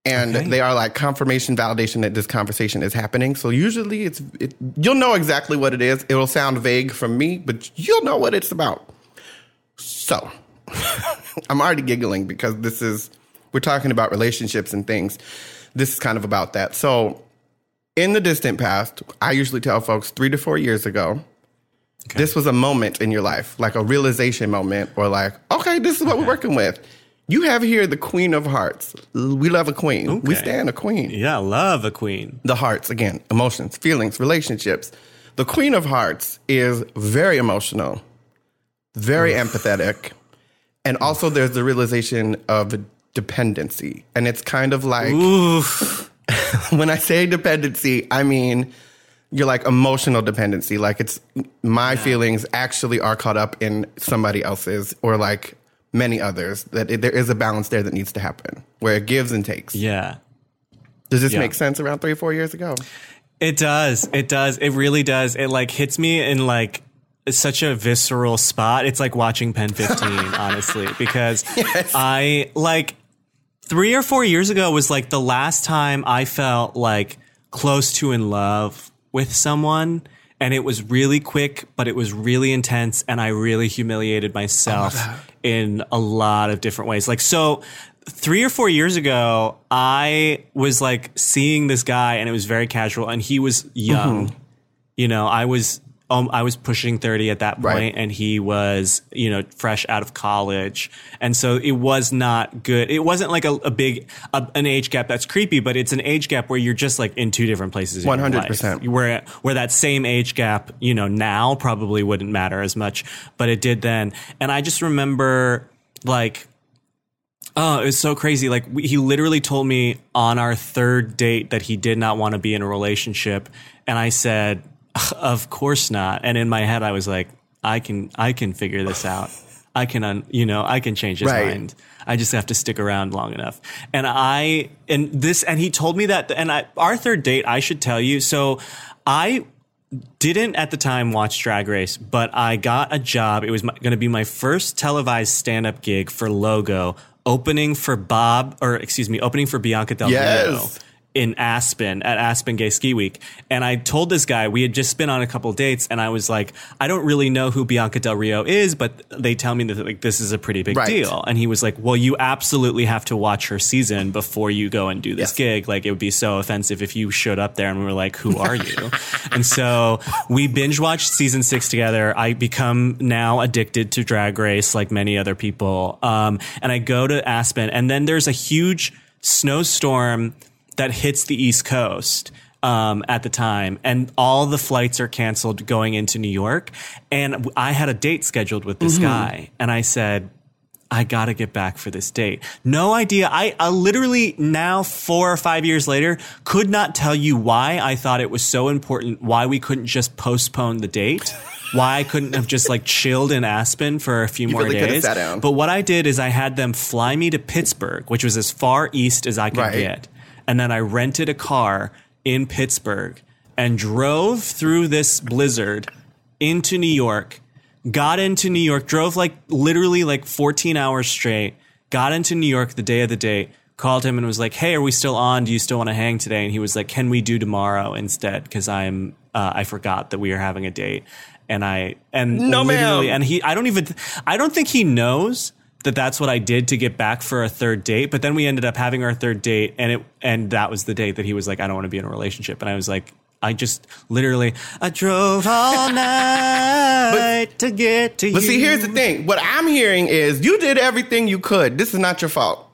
And Okay. they are like confirmation, validation that this conversation is happening. So usually, it's it, you'll know exactly what it is. It'll sound vague from me, but you'll know what it's about. So, I'm already giggling because this is we're talking about relationships and things. This is kind of about that. So, in the distant past, I usually tell folks three to four years ago, this was a moment in your life, like a realization moment, or like, okay, this is what we're working with. You have here the Queen of Hearts. We love a queen. We stand a queen. Yeah, love a queen. The hearts, again, emotions, feelings, relationships. The Queen of Hearts is very emotional, very empathetic, and also there's the realization of dependency. And it's kind of like when I say dependency, I mean you're like emotional dependency. Like it's my feelings actually are caught up in somebody else's or like many others. That it, there is a balance there that needs to happen where it gives and takes. Yeah. Does this Yeah. make sense around three, or four years ago? It does. It does. It really does. It like hits me in like such a visceral spot. It's like watching Pen 15, honestly, because I like three or four years ago was like the last time I felt like close to in love with someone. And it was really quick, but it was really intense. And I really humiliated myself in a lot of different ways. Like, so three or four years ago, I was like seeing this guy and it was very casual and he was young. Mm-hmm. You know, I was um, I was pushing 30 at that point Right. and he was, you know, fresh out of college. And so it was not good. It wasn't like a, a big, a, an age gap that's creepy, but it's an age gap where you're just like in two different places. 100%. Where, where that same age gap, you know, now probably wouldn't matter as much, but it did then. And I just remember like, Oh, it was so crazy. Like we, he literally told me on our third date that he did not want to be in a relationship, and I said, "Of course not." And in my head, I was like, "I can, I can figure this out. I can, un, you know, I can change his Right. mind. I just have to stick around long enough." And I, and this, and he told me that, and I, our third date, I should tell you. So, I didn't at the time watch Drag Race, but I got a job. It was going to be my first televised stand up gig for Logo, opening for Bob, or excuse me, opening for Bianca Del Yes. Rio in Aspen at Aspen Gay Ski Week. And I told this guy, we had just been on a couple dates, and I was like, I don't really know who Bianca Del Rio is, but they tell me that like this is a pretty big Right. deal. And he was like, Well, you absolutely have to watch her season before you go and do this Yes. gig. Like it would be so offensive if you showed up there and we were like, Who are you? and so we binge watched season six together. I become now addicted to drag race like many other people. Um, and I go to Aspen and then there's a huge snowstorm that hits the East Coast um, at the time, and all the flights are canceled going into New York. And I had a date scheduled with this guy, and I said, I gotta get back for this date. No idea. I, I literally now, four or five years later, could not tell you why I thought it was so important, why we couldn't just postpone the date. Why I couldn't have just like chilled in Aspen for a few more really could've days. sat down. But what I did is I had them fly me to Pittsburgh, which was as far east as I could Right. get. And then I rented a car in Pittsburgh and drove through this blizzard into New York, got into New York, drove like literally like 14 hours straight, got into New York the day of the date, called him and was like, Hey, are we still on? Do you still want to hang today? And he was like, Can we do tomorrow instead? Cause I'm, uh, I forgot that we are having a date. And I, and No, literally, ma'am. and he, I don't even, I don't think he knows that that's what I did to get back for a third date. But then we ended up having our third date, and it and that was the date that he was like, I don't want to be in a relationship, and I was like. I just literally, I drove all night to get to you. But see, here's the thing. What I'm hearing is you did everything you could. This is not your fault.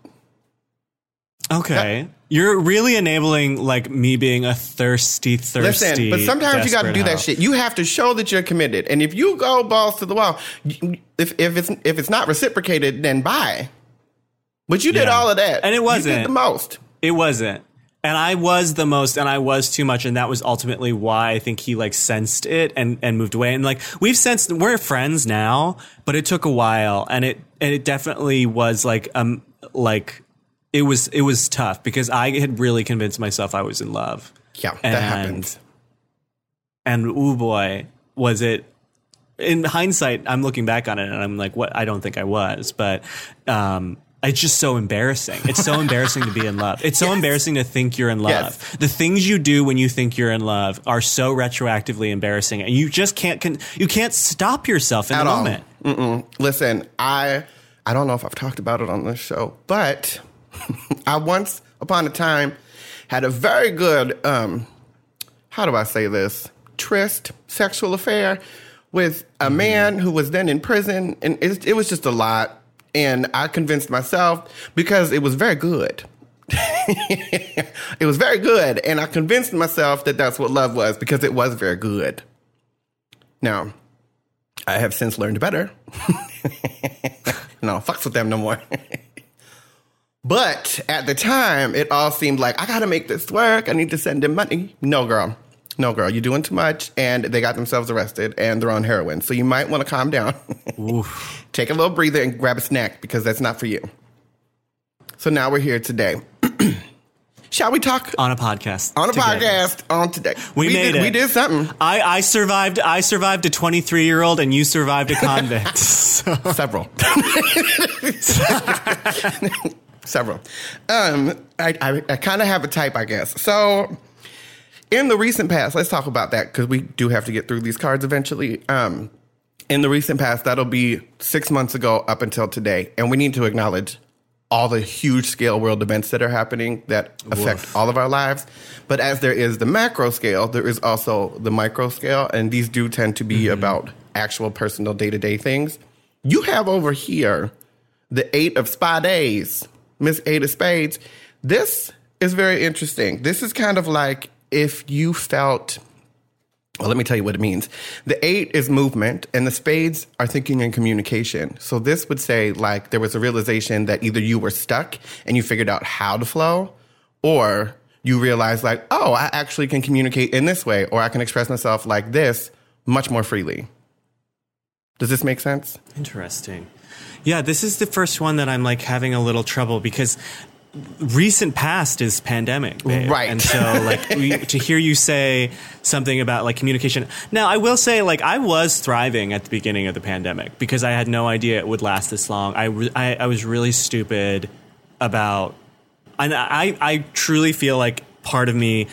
Okay. You're really enabling like me being a thirsty, thirsty. Listen, but sometimes you got to do that shit. You have to show that you're committed. And if you go balls to the wall, if if it's if it's not reciprocated, then bye. But you did Yeah. all of that, And it wasn't. did the most. It wasn't. And I was the most and I was too much and that was ultimately why I think he like sensed it and and moved away. And like we've sensed we're friends now, but it took a while and it and it definitely was like um like it was it was tough because I had really convinced myself I was in love. Yeah, that And- happens. And ooh boy, was it in hindsight, I'm looking back on it and I'm like, what? I don't think I was, but, um, it's just so embarrassing. It's so embarrassing to be in love. It's so Yes. embarrassing to think you're in love. Yes. The things you do when you think you're in love are so retroactively embarrassing, and you just can't con- you can't stop yourself in At the all. moment. Mm-mm. Listen, I I don't know if I've talked about it on this show, but I once upon a time had a very good um how do I say this? Tryst sexual affair with a Mm-hmm. man who was then in prison and it, it was just a lot and I convinced myself because it was very good. it was very good and I convinced myself that that's what love was because it was very good. Now, I have since learned better. no, fucks with them no more. But at the time, it all seemed like I gotta make this work. I need to send him money. No, girl. No, girl. You're doing too much. And they got themselves arrested and they're on heroin. So you might want to calm down. Take a little breather and grab a snack because that's not for you. So now we're here today. Shall we talk on a podcast. on a together. podcast on today? We made did, it. We did something. I, I survived. I survived a 23 year old, and you survived a convict. Several. Several. Um, I, I, I kind of have a type, I guess. So, in the recent past, let's talk about that because we do have to get through these cards eventually. Um, in the recent past, that'll be six months ago up until today. And we need to acknowledge all the huge scale world events that are happening that affect Woof. all of our lives. But as there is the macro scale, there is also the micro scale. And these do tend to be about actual personal day to day things. You have over here the eight of spades, Miss of Spades. This is very interesting. This is kind of like if you felt well, let me tell you what it means. The eight is movement, and the spades are thinking and communication. So this would say like there was a realization that either you were stuck and you figured out how to flow, or you realized like, oh, I actually can communicate in this way, or I can express myself like this much more freely. Does this make sense? Interesting. Yeah, this is the first one that I'm like having a little trouble because recent past is pandemic, babe. Right. And so like we, to hear you say something about like communication. Now, I will say like I was thriving at the beginning of the pandemic because I had no idea it would last this long. I re- I, I was really stupid about and I I truly feel like part of me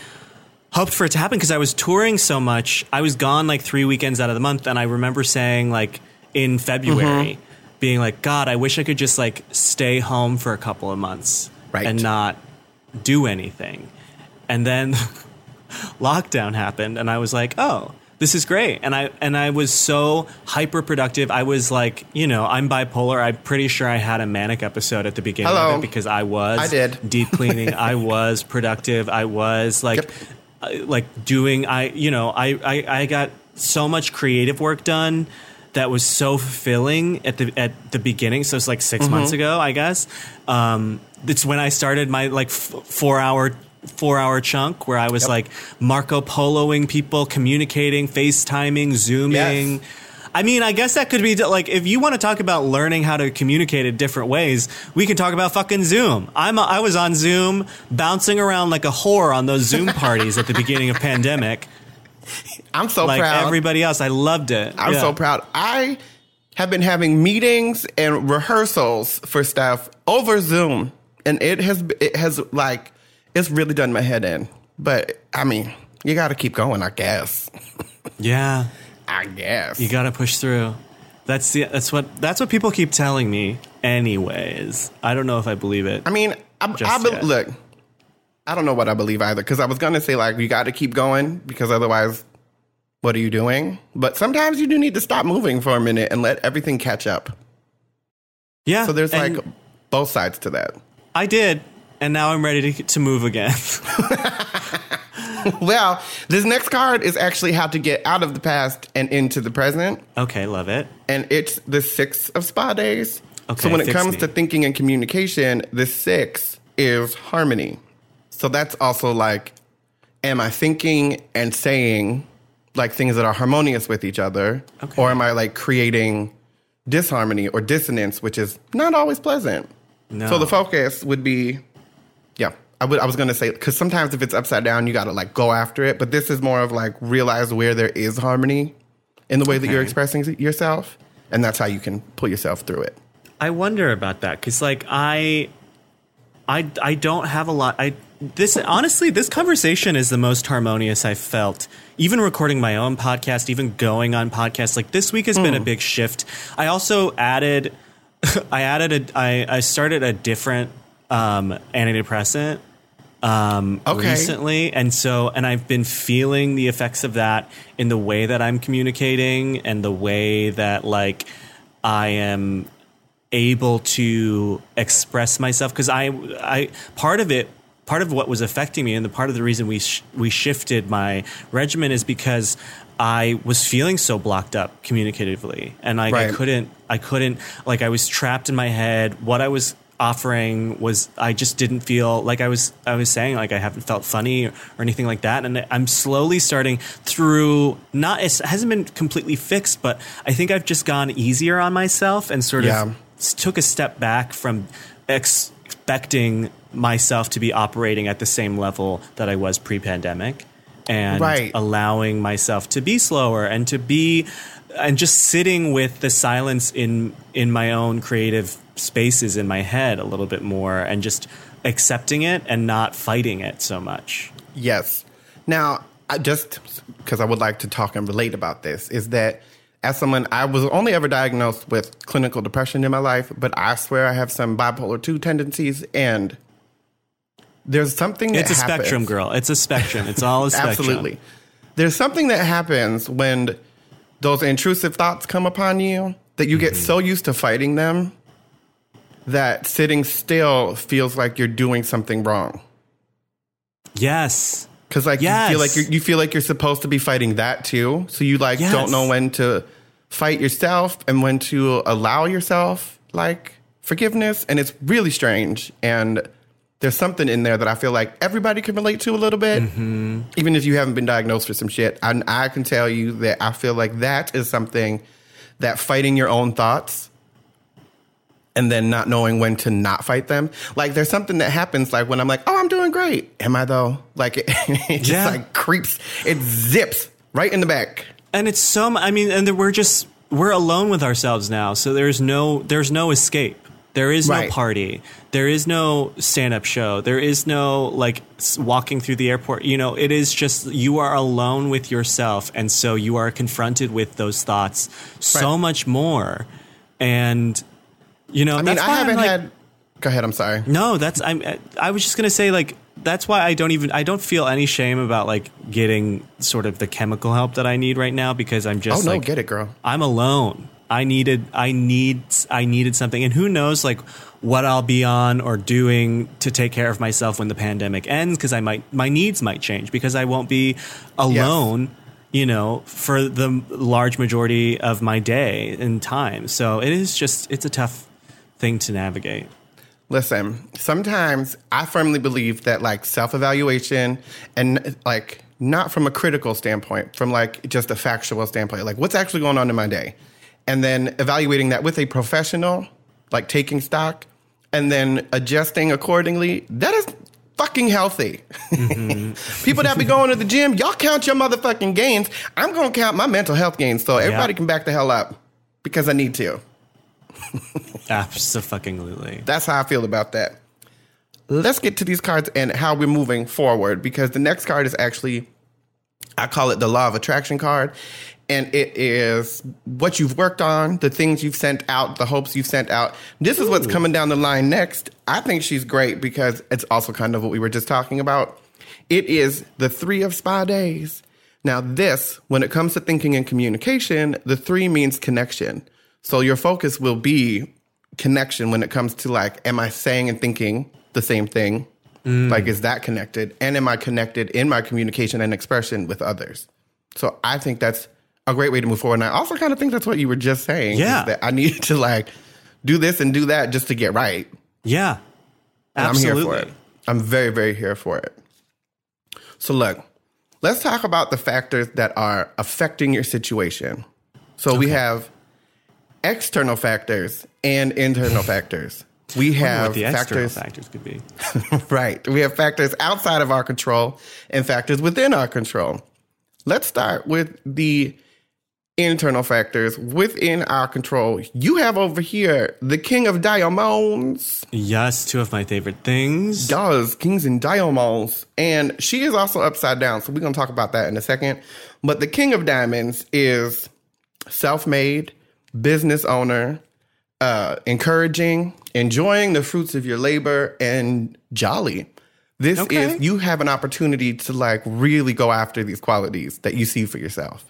hoped for it to happen because I was touring so much. I was gone like three weekends out of the month, and I remember saying like in February, mm-hmm. Being like, "God, I wish I could just like stay home for a couple of months Right. and not do anything." And then lockdown happened, and I was like, "Oh." This is great, and I and I was so hyper productive. I was like, you know, I'm bipolar. I'm pretty sure I had a manic episode at the beginning Hello. of it because I was I did. deep cleaning. I was productive. I was like, Yep. I- like doing. I you know I, I I got so much creative work done that was so fulfilling at the at the beginning. So it's like 6 Mm-hmm. months ago, I guess. Um, it's when I started my like f- four hour. Four hour chunk where I was Yep. like Marco Poloing people, communicating, FaceTiming, Zooming. Yes. I mean, I guess that could be like if you want to talk about learning how to communicate in different ways, we can talk about fucking Zoom. I'm I was on Zoom bouncing around like a whore on those Zoom parties at the beginning of pandemic, I'm so like proud. everybody else. I loved it. I'm Yeah. so proud. I have been having meetings and rehearsals for stuff over Zoom, and it has it has like it's really done my head in. But I mean, you got to keep going, I guess. Yeah, I guess. you got to push through. That's the that's what that's what people keep telling me. Anyways, I don't know if I believe it. I mean, I, I be- look. I don't know what I believe either because I was gonna say like you got to keep going because otherwise, what are you doing? But sometimes you do need to stop moving for a minute and let everything catch up. yeah. So there's like both sides to that. I did, and now I'm ready to to move again. Well, this next card is actually how to get out of the past and into the present. okay, love it. And it's the six of spa days. Okay, so when it comes me. to thinking and communication, the six is harmony. So that's also like, am I thinking and saying like things that are harmonious with each other? Okay. Or am I like creating disharmony or dissonance, which is not always pleasant? No. So the focus would be, yeah. I, would, I was going to say, because sometimes if it's upside down, you got to like go after it. But this is more of like realize where there is harmony in the way that you're expressing yourself, and that's how you can pull yourself through it. I wonder about that because, like, I, I, I don't have a lot. I this honestly, this conversation is the most harmonious I've felt. Even recording my own podcast, even going on podcasts, like this week has been a Hmm. big shift. I also added, I added a, I, I started a different um, antidepressant um, Okay. recently, and so and I've been feeling the effects of that in the way that I'm communicating and the way that like I am able to express myself because I I part of it part of what was affecting me and the part of the reason we sh- we shifted my regimen is because I was feeling so blocked up communicatively and I Right. couldn't I couldn't like I was trapped in my head what I was offering was I just didn't feel like I was I was saying like I haven't felt funny or, anything like that and I'm slowly starting through not it hasn't been completely fixed but I think I've just gone easier on myself and sort Yeah. of took a step back from ex- expecting myself to be operating at the same level that I was pre-pandemic and Right. allowing myself to be slower and to be and just sitting with the silence in in my own creative spaces in my head a little bit more and just accepting it and not fighting it so much. Yes. Now, I just because I would like to talk and relate about this is that as someone I was only ever diagnosed with clinical depression in my life, but I swear I have some bipolar two tendencies, and there's something that It's a happens- spectrum, girl. It's a spectrum. It's all a spectrum. Absolutely. There's something that happens when those intrusive thoughts come upon you that you Mm-hmm. get so used to fighting them that sitting still feels like you're doing something wrong. Yes. Because like Yes. you feel like you're, you feel like you're supposed to be fighting that too, so you like Yes. don't know when to fight yourself and when to allow yourself like forgiveness, and it's really strange. And there's something in there that I feel like everybody can relate to a little bit, Mm-hmm. even if you haven't been diagnosed with some shit. And I can tell you that I feel like that is something that fighting your own thoughts and then not knowing when to not fight them. Like there's something that happens like when I'm like, "Oh, I'm doing great." Am I though? Like it, it just Yeah. like creeps. It zips right in the back. and it's so i mean and we're just we're alone with ourselves now so there's no there's no escape there is no party there is no stand-up show there is no like walking through the airport you know it is just you are alone with yourself and so you are confronted with those thoughts so Right. much more and you know I mean, I haven't like- had Go ahead, I'm sorry. no, that's I'm. I was just gonna say like that's why I don't even I don't feel any shame about like getting sort of the chemical help that I need right now because I'm just Oh no, like get it, girl. I'm alone. I needed I need I needed something. And who knows like what I'll be on or doing to take care of myself when the pandemic ends because I might my needs might change because I won't be alone you know for the large majority of my day and time. So it is just it's a tough thing to navigate. Listen, sometimes I firmly believe that like self evaluation and like not from a critical standpoint, from like just a factual standpoint, like what's actually going on in my day, and then evaluating that with a professional, like taking stock, and then adjusting accordingly. That is fucking healthy. Mm-hmm. People that be going to the gym, y'all count your motherfucking gains. I'm gonna count my mental health gains, so everybody can back the hell up because I need to. Absolutely. That's how I feel about that. Let's get to these cards and how we're moving forward because the next card is actually, I call it the law of attraction card. And it is what you've worked on, the things you've sent out, the hopes you've sent out. This is what's coming down the line next. I think she's great because it's also kind of what we were just talking about. It is the three of spa days. Now, this, when it comes to thinking and communication, the three means connection. So your focus will be connection when it comes to like, am I saying and thinking the same thing? Mm. Like, is that connected? And am I connected in my communication and expression with others? So I think that's a great way to move forward. And I also kind of think that's what you were just saying. is Yeah. that I need to like do this and do that just to get right. Yeah. And I'm here for it. I'm very, very here for it. So look, let's talk about the factors that are affecting your situation. So we have external factors and internal factors. We What have the external factors, factors could be. right. We have factors outside of our control and factors within our control. Let's start with the internal factors within our control. You have over here the king of diamonds. Yes, two of my favorite things. Does kings and diamonds. And she is also upside down. So we're going to talk about that in a second. But the king of diamonds is self made, business owner, uh, encouraging, enjoying the fruits of your labor, and jolly. This Okay. is, you have an opportunity to like really go after these qualities that you see for yourself.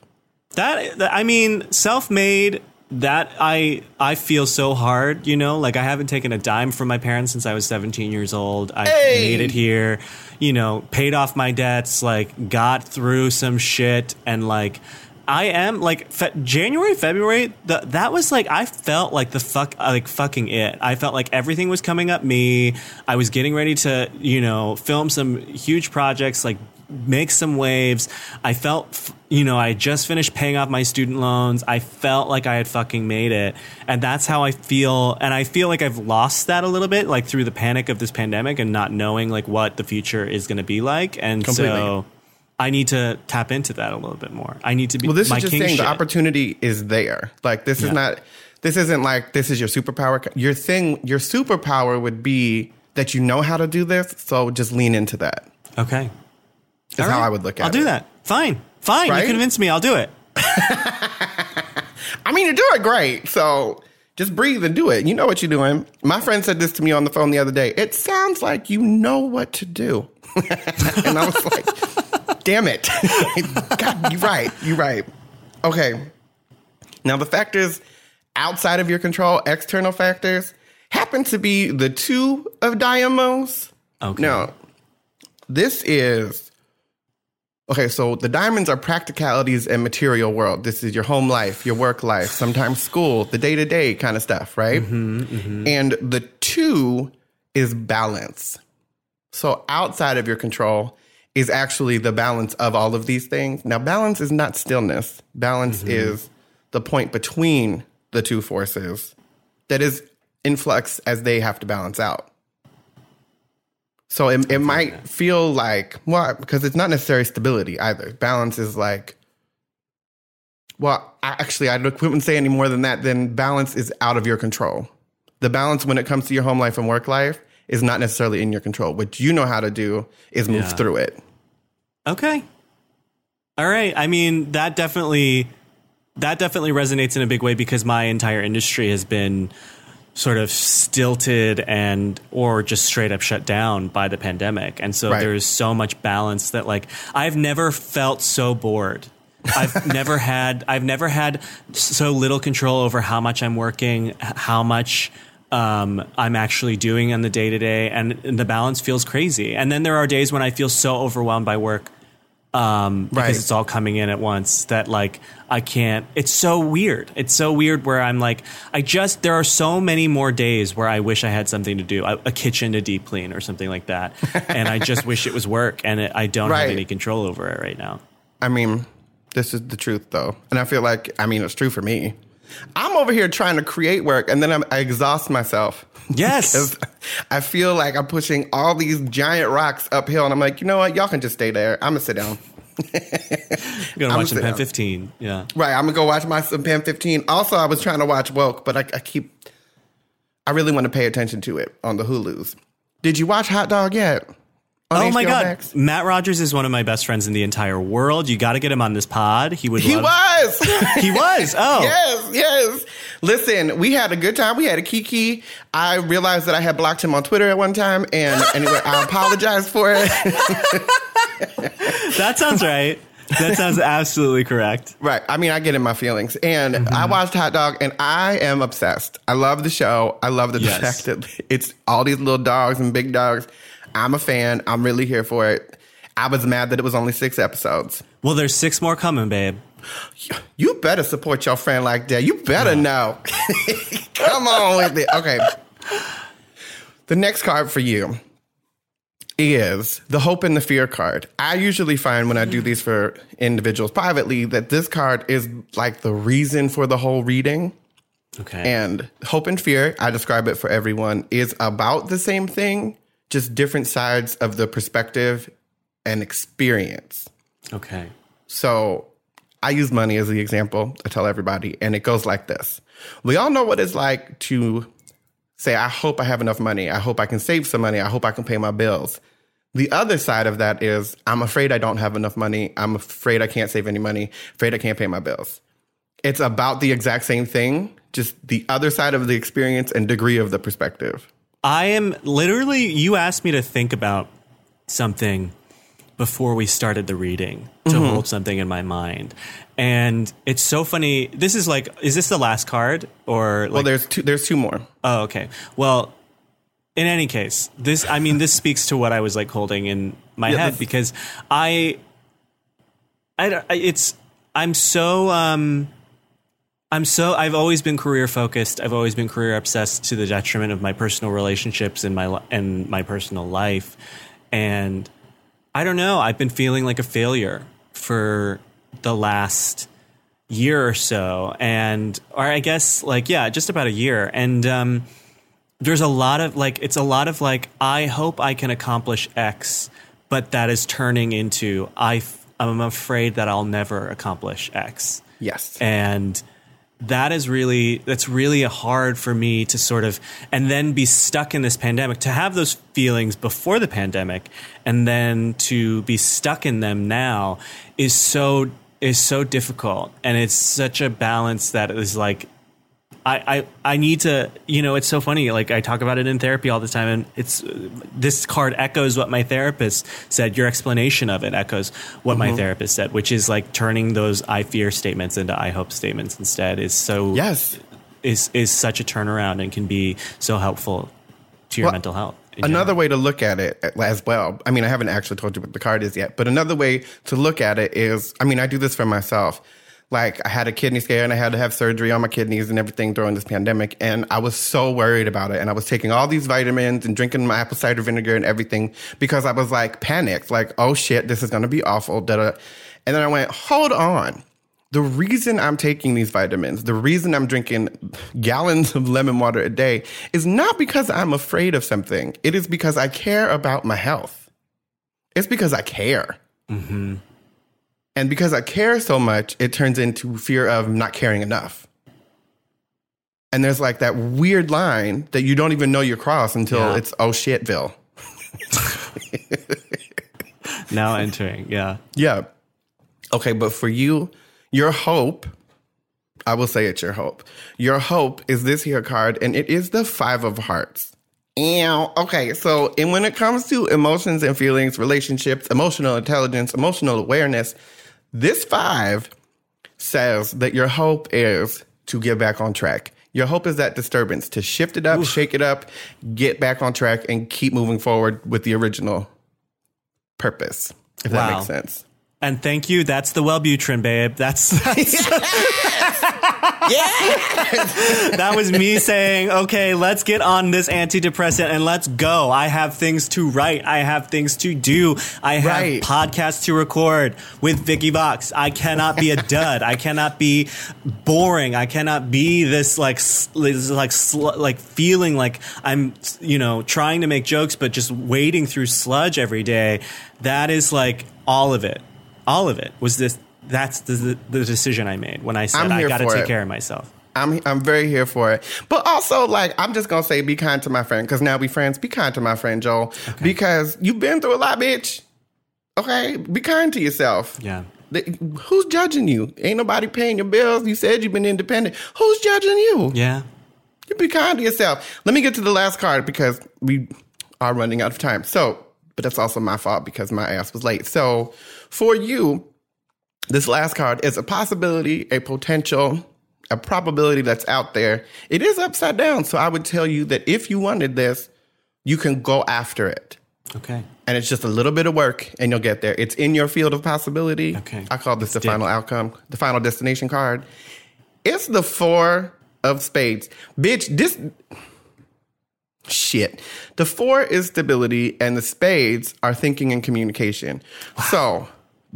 That, I mean, self-made. That I I feel so hard, you know. Like I haven't taken a dime from my parents since I was 17 years old. I Hey! made it here, you know, paid off my debts, like got through some shit, and like I am like fe- January, February. The, that was like I felt like the fuck, like fucking it. I felt like everything was coming up me. I was getting ready to, you know, film some huge projects, like make some waves. I felt, you know, I just finished paying off my student loans. I felt like I had fucking made it. And that's how I feel. And I feel like I've lost that a little bit, like through the panic of this pandemic and not knowing like what the future is going to be like. And Completely. so I need to tap into that a little bit more. I need to be Well, this my is just king saying shit. the opportunity is there. Like this is not. This isn't like this is your superpower. Your thing, your superpower would be that you know how to do this. So just lean into that. Okay. Is All how right. I would look at it. I'll do that. Fine. Fine. Right? You convinced me. I'll do it. I mean, you do it great. So just breathe and do it. You know what you're doing. My friend said this to me on the phone the other day. It sounds like you know what to do. and I was like, damn it. God, you're right. You're right. Okay. Now, the factors outside of your control, external factors, happen to be the two of diamonds. Okay. Now, this is okay. So the diamonds are practicalities and material world. This is your home life, your work life, sometimes school, the day to day kind of stuff, right? Mm-hmm, mm-hmm. And the two is balance. So outside of your control is actually the balance of all of these things. Now, balance is not stillness. Balance mm-hmm. is the point between the two forces that is in flux as they have to balance out. So it, it might feel like, well, because it's not necessarily stability either. Balance is like, well, I, actually, I wouldn't say any more than that. Then balance is out of your control. The balance when it comes to your home life and work life is not necessarily in your control. What you know how to do is move Yeah. through it. Okay. All right. I mean, that definitely that definitely resonates in a big way because my entire industry has been sort of stilted and or just straight up shut down by the pandemic. And so Right. there's so much balance that like I've never felt so bored. I've never had I've never had so little control over how much I'm working, how much um, I'm actually doing on the day to day, and and the balance feels crazy. And then there are days when I feel so overwhelmed by work um, because Right. it's all coming in at once that like I can't. It's so weird. It's so weird where I'm like, I just there are so many more days where I wish I had something to do, a, a kitchen to deep clean or something like that, and I just wish it was work, and it, I don't Right. have any control over it right now. I mean, this is the truth though. And I feel like, I mean, it's true for me. I'm over here trying to create work and then I'm, I exhaust myself. Yes. I feel like I'm pushing all these giant rocks uphill and I'm like, you know what? Y'all can just stay there. I'm going to sit down. I'm gonna watch some Pen 15. Yeah. Right. I'm going to go watch my some Pen 15. Also, I was trying to watch Woke, but I, I keep, I really want to pay attention to it on the Hulu's. Did you watch Haute Dog yet? Oh my God, Max? Matt Rogers is one of my best friends in the entire world. You got to get him on this pod. He would. He love- was. He was. Oh, Yes, yes. Listen, we had a good time. We had a kiki. I realized that I had blocked him on Twitter at one time, and anyway, I apologize for it. that sounds right. That sounds absolutely correct. right. I mean, I get in my feelings, and Mm-hmm. I watched Haute Dog, and I am obsessed. I love the show. I love the Yes. fact that it's all these little dogs and big dogs. I'm a fan. I'm really here for it. I was mad that it was only six episodes. Well, there's six more coming, babe. You better support your friend like that. You better know. Come on with it. Okay. The next card for you is the hope and the fear card. I usually find when I do these for individuals privately that this card is like the reason for the whole reading. Okay. And hope and fear, I describe it for everyone, is about the same thing, just different sides of the perspective and experience. okay. So I use money as the example. I tell everybody, and it goes like this. We all know what it's like to say, I hope I have enough money. I hope I can save some money. I hope I can pay my bills. The other side of that is I'm afraid I don't have enough money. I'm afraid I can't save any money. Afraid I can't pay my bills. It's about the exact same thing, just the other side of the experience and degree of the perspective. I am literally, you asked me to think about something before we started the reading to Mm-hmm. hold something in my mind. And it's so funny. This is like, is this the last card or like, Well, there's two. There's two more. Oh, okay. Well, in any case, this I mean this speaks to what I was like holding in my Yeah, head because I I, it's, I'm so um I'm so I've always been career focused. I've always been career obsessed to the detriment of my personal relationships and my and my personal life. And I don't know, I've been feeling like a failure for the last year or so and or I guess like yeah, just about a year. And um there's a lot of like it's a lot of like I hope I can accomplish X, but that is turning into I f- I'm afraid that I'll never accomplish X. Yes. And that is really that's really hard for me to sort of and then be stuck in this pandemic to have those feelings before the pandemic and then to be stuck in them now is so is so difficult. And it's such a balance that is like I, I I need to you know it's so funny like I talk about it in therapy all the time and it's this card echoes what my therapist said your explanation of it echoes what my mm-hmm. therapist said which is like turning those I fear statements into I hope statements instead is so yes. is is such a turnaround and can be so helpful to your Well, mental health Another general. way to look at it as well. I mean, I haven't actually told you what the card is yet, but another way to look at it is, I mean, I do this for myself. Like I had a kidney scare and I had to have surgery on my kidneys and everything during this pandemic. And I was so worried about it. And I was taking all these vitamins and drinking my apple cider vinegar and everything because I was like panicked, like, oh shit, this is going to be awful. Da-da. And then I went, hold on. The reason I'm taking these vitamins, the reason I'm drinking gallons of lemon water a day is not because I'm afraid of something. It is because I care about my health. It's because I care. Mm-hmm. And because I care so much, it turns into fear of not caring enough. And there's like that weird line that you don't even know you cross until Yeah. it's oh shitville. now entering yeah Yeah. Okay, but for you, your hope, I will say it's your hope. Your hope is this here card, and it is the Five of Hearts. And okay, so and when it comes to emotions and feelings, relationships, emotional intelligence, emotional awareness, this five says that your hope is to get back on track. Your hope is that disturbance, to shift it up, shake it up, get back on track, and keep moving forward with the original purpose, if that makes sense. and thank you that's the Wellbutrin babe that's, that's that was me saying, okay, let's get on this antidepressant and let's go. I have things to write. I have things to do. I have Right. podcasts to record with Vicky Vox. I cannot be a dud. I cannot be boring. I cannot be this like this like sl- like feeling like I'm you know trying to make jokes but just wading through sludge every day. That is like all of it. All of it was this. That's the, the decision I made when I said I got to take it. care of myself. I'm I'm very here for it. But also, like, I'm just gonna say, be kind to my friend, because now we friends. Be kind to my friend Joel, because you've been through a lot, bitch. Okay, be kind to yourself. Yeah. Th- Who's judging you? Ain't nobody paying your bills. You said you've been independent. Who's judging you? Yeah. You be kind to yourself. Let me get to the last card because we are running out of time. So, but that's also my fault because my ass was late. So, for you, this last card is a possibility, a potential, a probability that's out there. It is upside down. So, I would tell you that if you wanted this, you can go after it. Okay. And it's just a little bit of work and you'll get there. It's in your field of possibility. Okay. I call this the dig. final outcome, the final destination card. It's the four of spades. Bitch, this shit. The four is stability and the spades are thinking and communication. So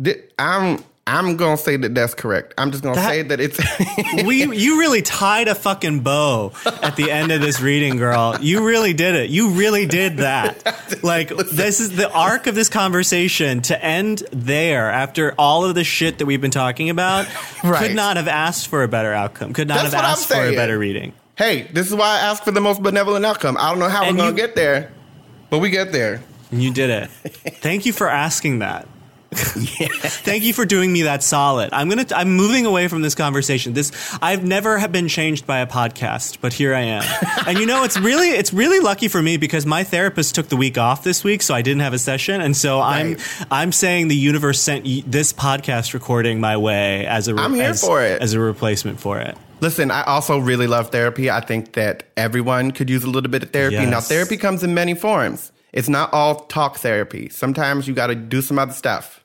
th- I'm I'm gonna say that that's correct. I'm just gonna That- say that it's. we you really tied a fucking bow at the end of this reading, girl. You really did it. You really did that. Like this is the arc of this conversation to end there after all of the shit that we've been talking about. Right. Could not have asked for a better outcome. Could not That's have asked for a better reading. hey, this is why I asked for the most benevolent outcome. I don't know how And we're gonna you- get there, but we get there. And you did it. Thank you for asking that. Thank you for doing me that solid. I'm gonna. I'm moving away from this conversation. This I've never have been changed by a podcast, but here I am. and you know, it's really it's really lucky for me because my therapist took the week off this week, so I didn't have a session, and so I'm I'm saying the universe sent y- this podcast recording my way as a re- I'm here as, for it. as a replacement for it. Listen, I also really love therapy. I think that everyone could use a little bit of therapy. Now, therapy comes in many forms. It's not all talk therapy. Sometimes you got to do some other stuff.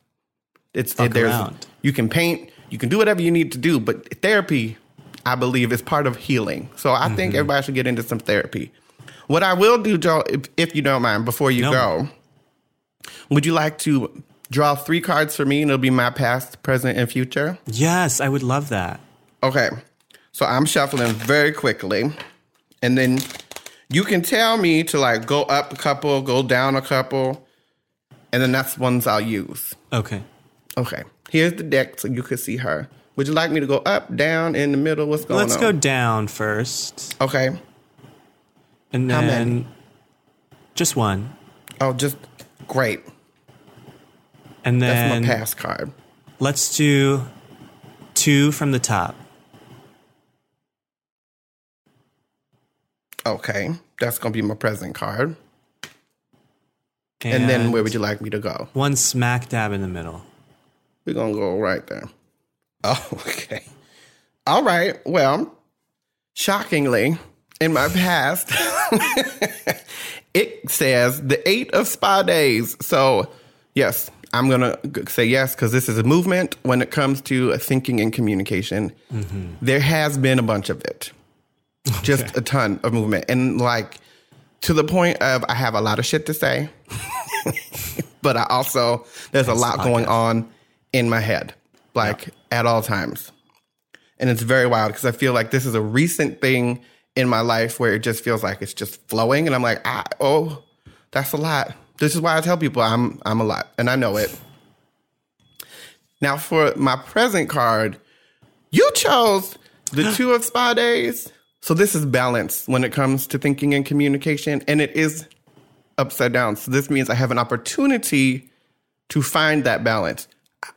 It's Fuck there's around. you can paint, you can do whatever you need to do, but therapy, I believe, is part of healing. So I Mm-hmm. think everybody should get into some therapy. What I will do, Joe, if, if you don't mind, before you No. go, would you like to draw three cards for me, and it'll be my past, present, and future? Yes, I would love that. Okay. So I'm shuffling very quickly. And then you can tell me to like go up a couple, go down a couple. And then that's ones I'll use. Okay. Okay. Here's the deck so you can see her. Would you like me to go up, down, in the middle? What's going Let's on? go down first, Okay. and How then many? just one, Oh, just great. and That's then my pass card. Let's do two from the top. Okay. That's to be my present card. And, then where would you like me to go? one smack dab in the middle? We're gonna go right there. Oh, okay. All right. Well, shockingly, in my past, it says the eight of spades. So, yes, I'm gonna say yes because this is a movement when it comes to uh, thinking and communication. Mm-hmm. There has been a bunch of it, just a ton of movement, and like to the point of I have a lot of shit to say, but I also there's a lot going on in my head, like at all times. And it's very wild because I feel like this is a recent thing in my life where it just feels like it's just flowing, and I'm like, ah, oh, that's a lot. This is why I tell people I'm I'm a lot, and I know it. Now for my present card, you chose the two of spades. So this is balance when it comes to thinking and communication, and it is upside down. So this means I have an opportunity to find that balance.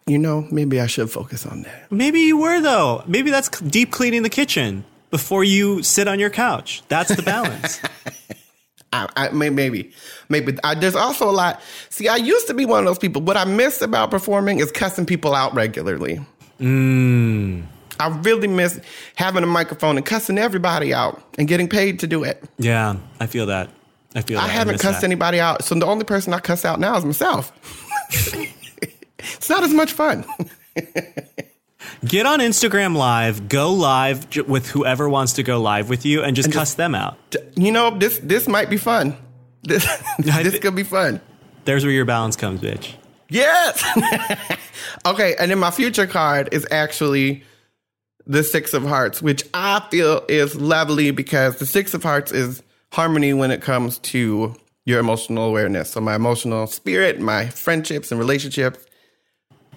You know, maybe I should focus on that. Maybe you were though. Maybe that's deep cleaning the kitchen before you sit on your couch. That's the balance. I, I maybe, maybe. I, there's also a lot. See, I used to be one of those people. What I miss about performing is cussing people out regularly. Mm. I really miss having a microphone and cussing everybody out and getting paid to do it. yeah, I feel that. I feel that. I haven't miss cussed that. anybody out, so the only person I cuss out now is myself. it's not as much fun. Get on Instagram Live, go live with whoever wants to go live with you, and just cuss them out. You know, this this might be fun. This this thi- could be fun. There's where your balance comes, bitch. Yes. okay, and then my future card is actually the Six of Hearts, which I feel is lovely because the Six of Hearts is harmony when it comes to your emotional awareness. So my emotional spirit, my friendships and relationships.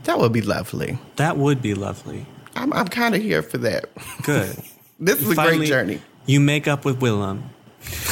That would be lovely. That would be lovely. I'm I'm kind of here for that. Good. This is a Finally, great journey. You make up with Willam.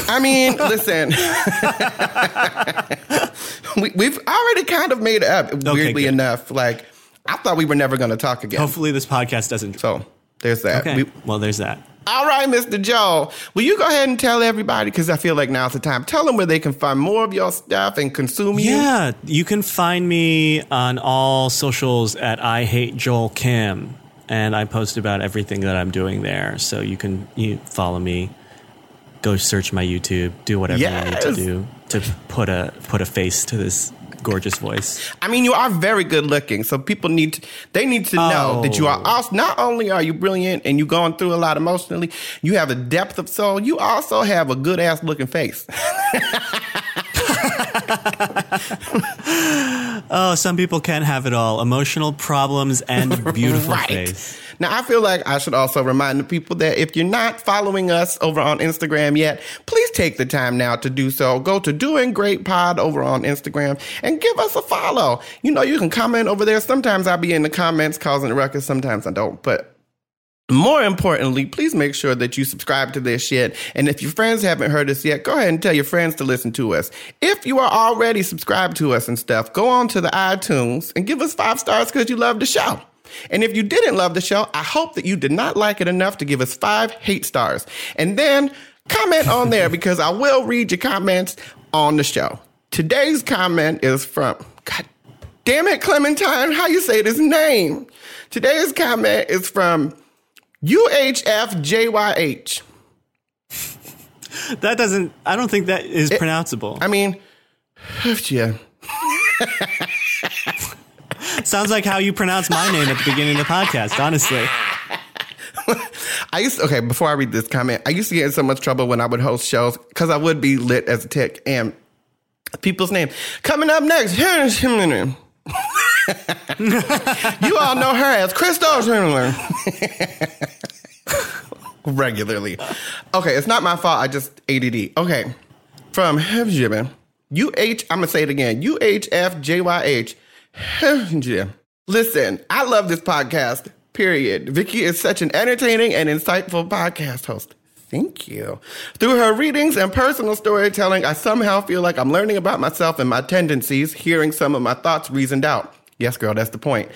I mean, listen. we, we've already kind of made up, weirdly good. enough. Like, I thought we were never going to talk again. Hopefully, this podcast doesn't. So, there's that. Okay. We- well, there's that. all right, Mr. Joe. Will you go ahead and tell everybody, because I feel like now's the time, tell them where they can find more of your stuff and consume you. Yeah, you can find me on all socials at I hate Joel Kim, and I post about everything that I'm doing there. So you can you follow me, go search my YouTube, do whatever you need to do to put a put a face to this gorgeous voice. I mean, you are very good looking, so people need to, they need to know that you are Oh. also, not only are you brilliant and you're going through a lot emotionally, you have a depth of soul, you also have a good ass looking face. Oh, some people can't have it all emotional problems and beautiful right. face. Now, I feel like I should also remind the people that if you're not following us over on Instagram yet, please take the time now to do so. Go to Doing Great Pod over on Instagram and give us a follow. You know, you can comment over there. Sometimes I'll be in the comments causing a ruckus, sometimes I don't, but more importantly, please make sure that you subscribe to this shit. And if your friends haven't heard us yet, go ahead and tell your friends to listen to us. If you are already subscribed to us and stuff, go on to the iTunes and give us five stars because you love the show. And if you didn't love the show, I hope that you did not like it enough to give us five hate stars. And then comment on there because I will read your comments on the show. Today's comment is from, God damn it, Clementine, how you say this name? Today's comment is from UHFJYH. That doesn't, I don't think that is pronounceable. I mean, yeah. Sounds like how you pronounce my name at the beginning of the podcast, honestly. I used to, okay, before I read this comment, I used to get in so much trouble when I would host shows because I would be lit as a tick and people's name. Coming up next, you all know her as Crystal Schindler. Regularly. Okay, it's not my fault. I just ADD. Okay, from UH, I'm gonna say it again. UHFJYH. Listen, I love this podcast. Period. Vicky is such an entertaining and insightful podcast host. Thank you. Through her readings and personal storytelling, I somehow feel like I'm learning about myself and my tendencies, hearing some of my thoughts reasoned out. Yes, girl, that's the point.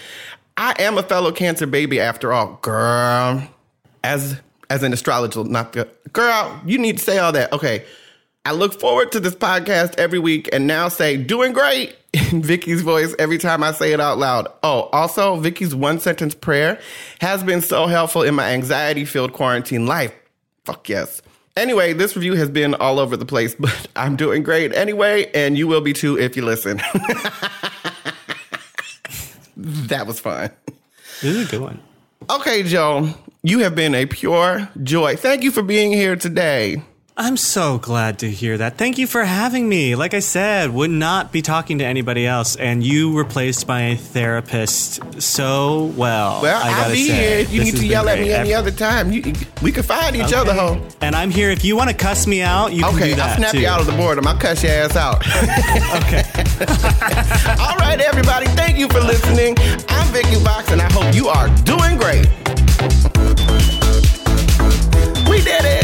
I am a fellow cancer baby after all, girl. As as an astrologer, not the girl, you need to say all that. Okay. I look forward to this podcast every week and now say doing great in Vicky's voice every time I say it out loud. Oh, also Vicky's one sentence prayer has been so helpful in my anxiety filled quarantine life. Fuck yes. Anyway, this review has been all over the place, but I'm doing great anyway, and you will be too if you listen. that was fun. This is a good one. Okay, Joe, you have been a pure joy. Thank you for being here today. I'm so glad to hear that. Thank you for having me. Like I said, would not be talking to anybody else, and you replaced my therapist so well. Well, I will be say. here. You this need to yell at me any other time. You, we can find each okay. other, home. And I'm here. If you want to cuss me out, you okay, can do that. I'll snap too. you out of the boredom. I'll cuss your ass out. okay. All right, everybody. Thank you for listening. I'm Vicky Vox, and I hope you are doing great. We did it.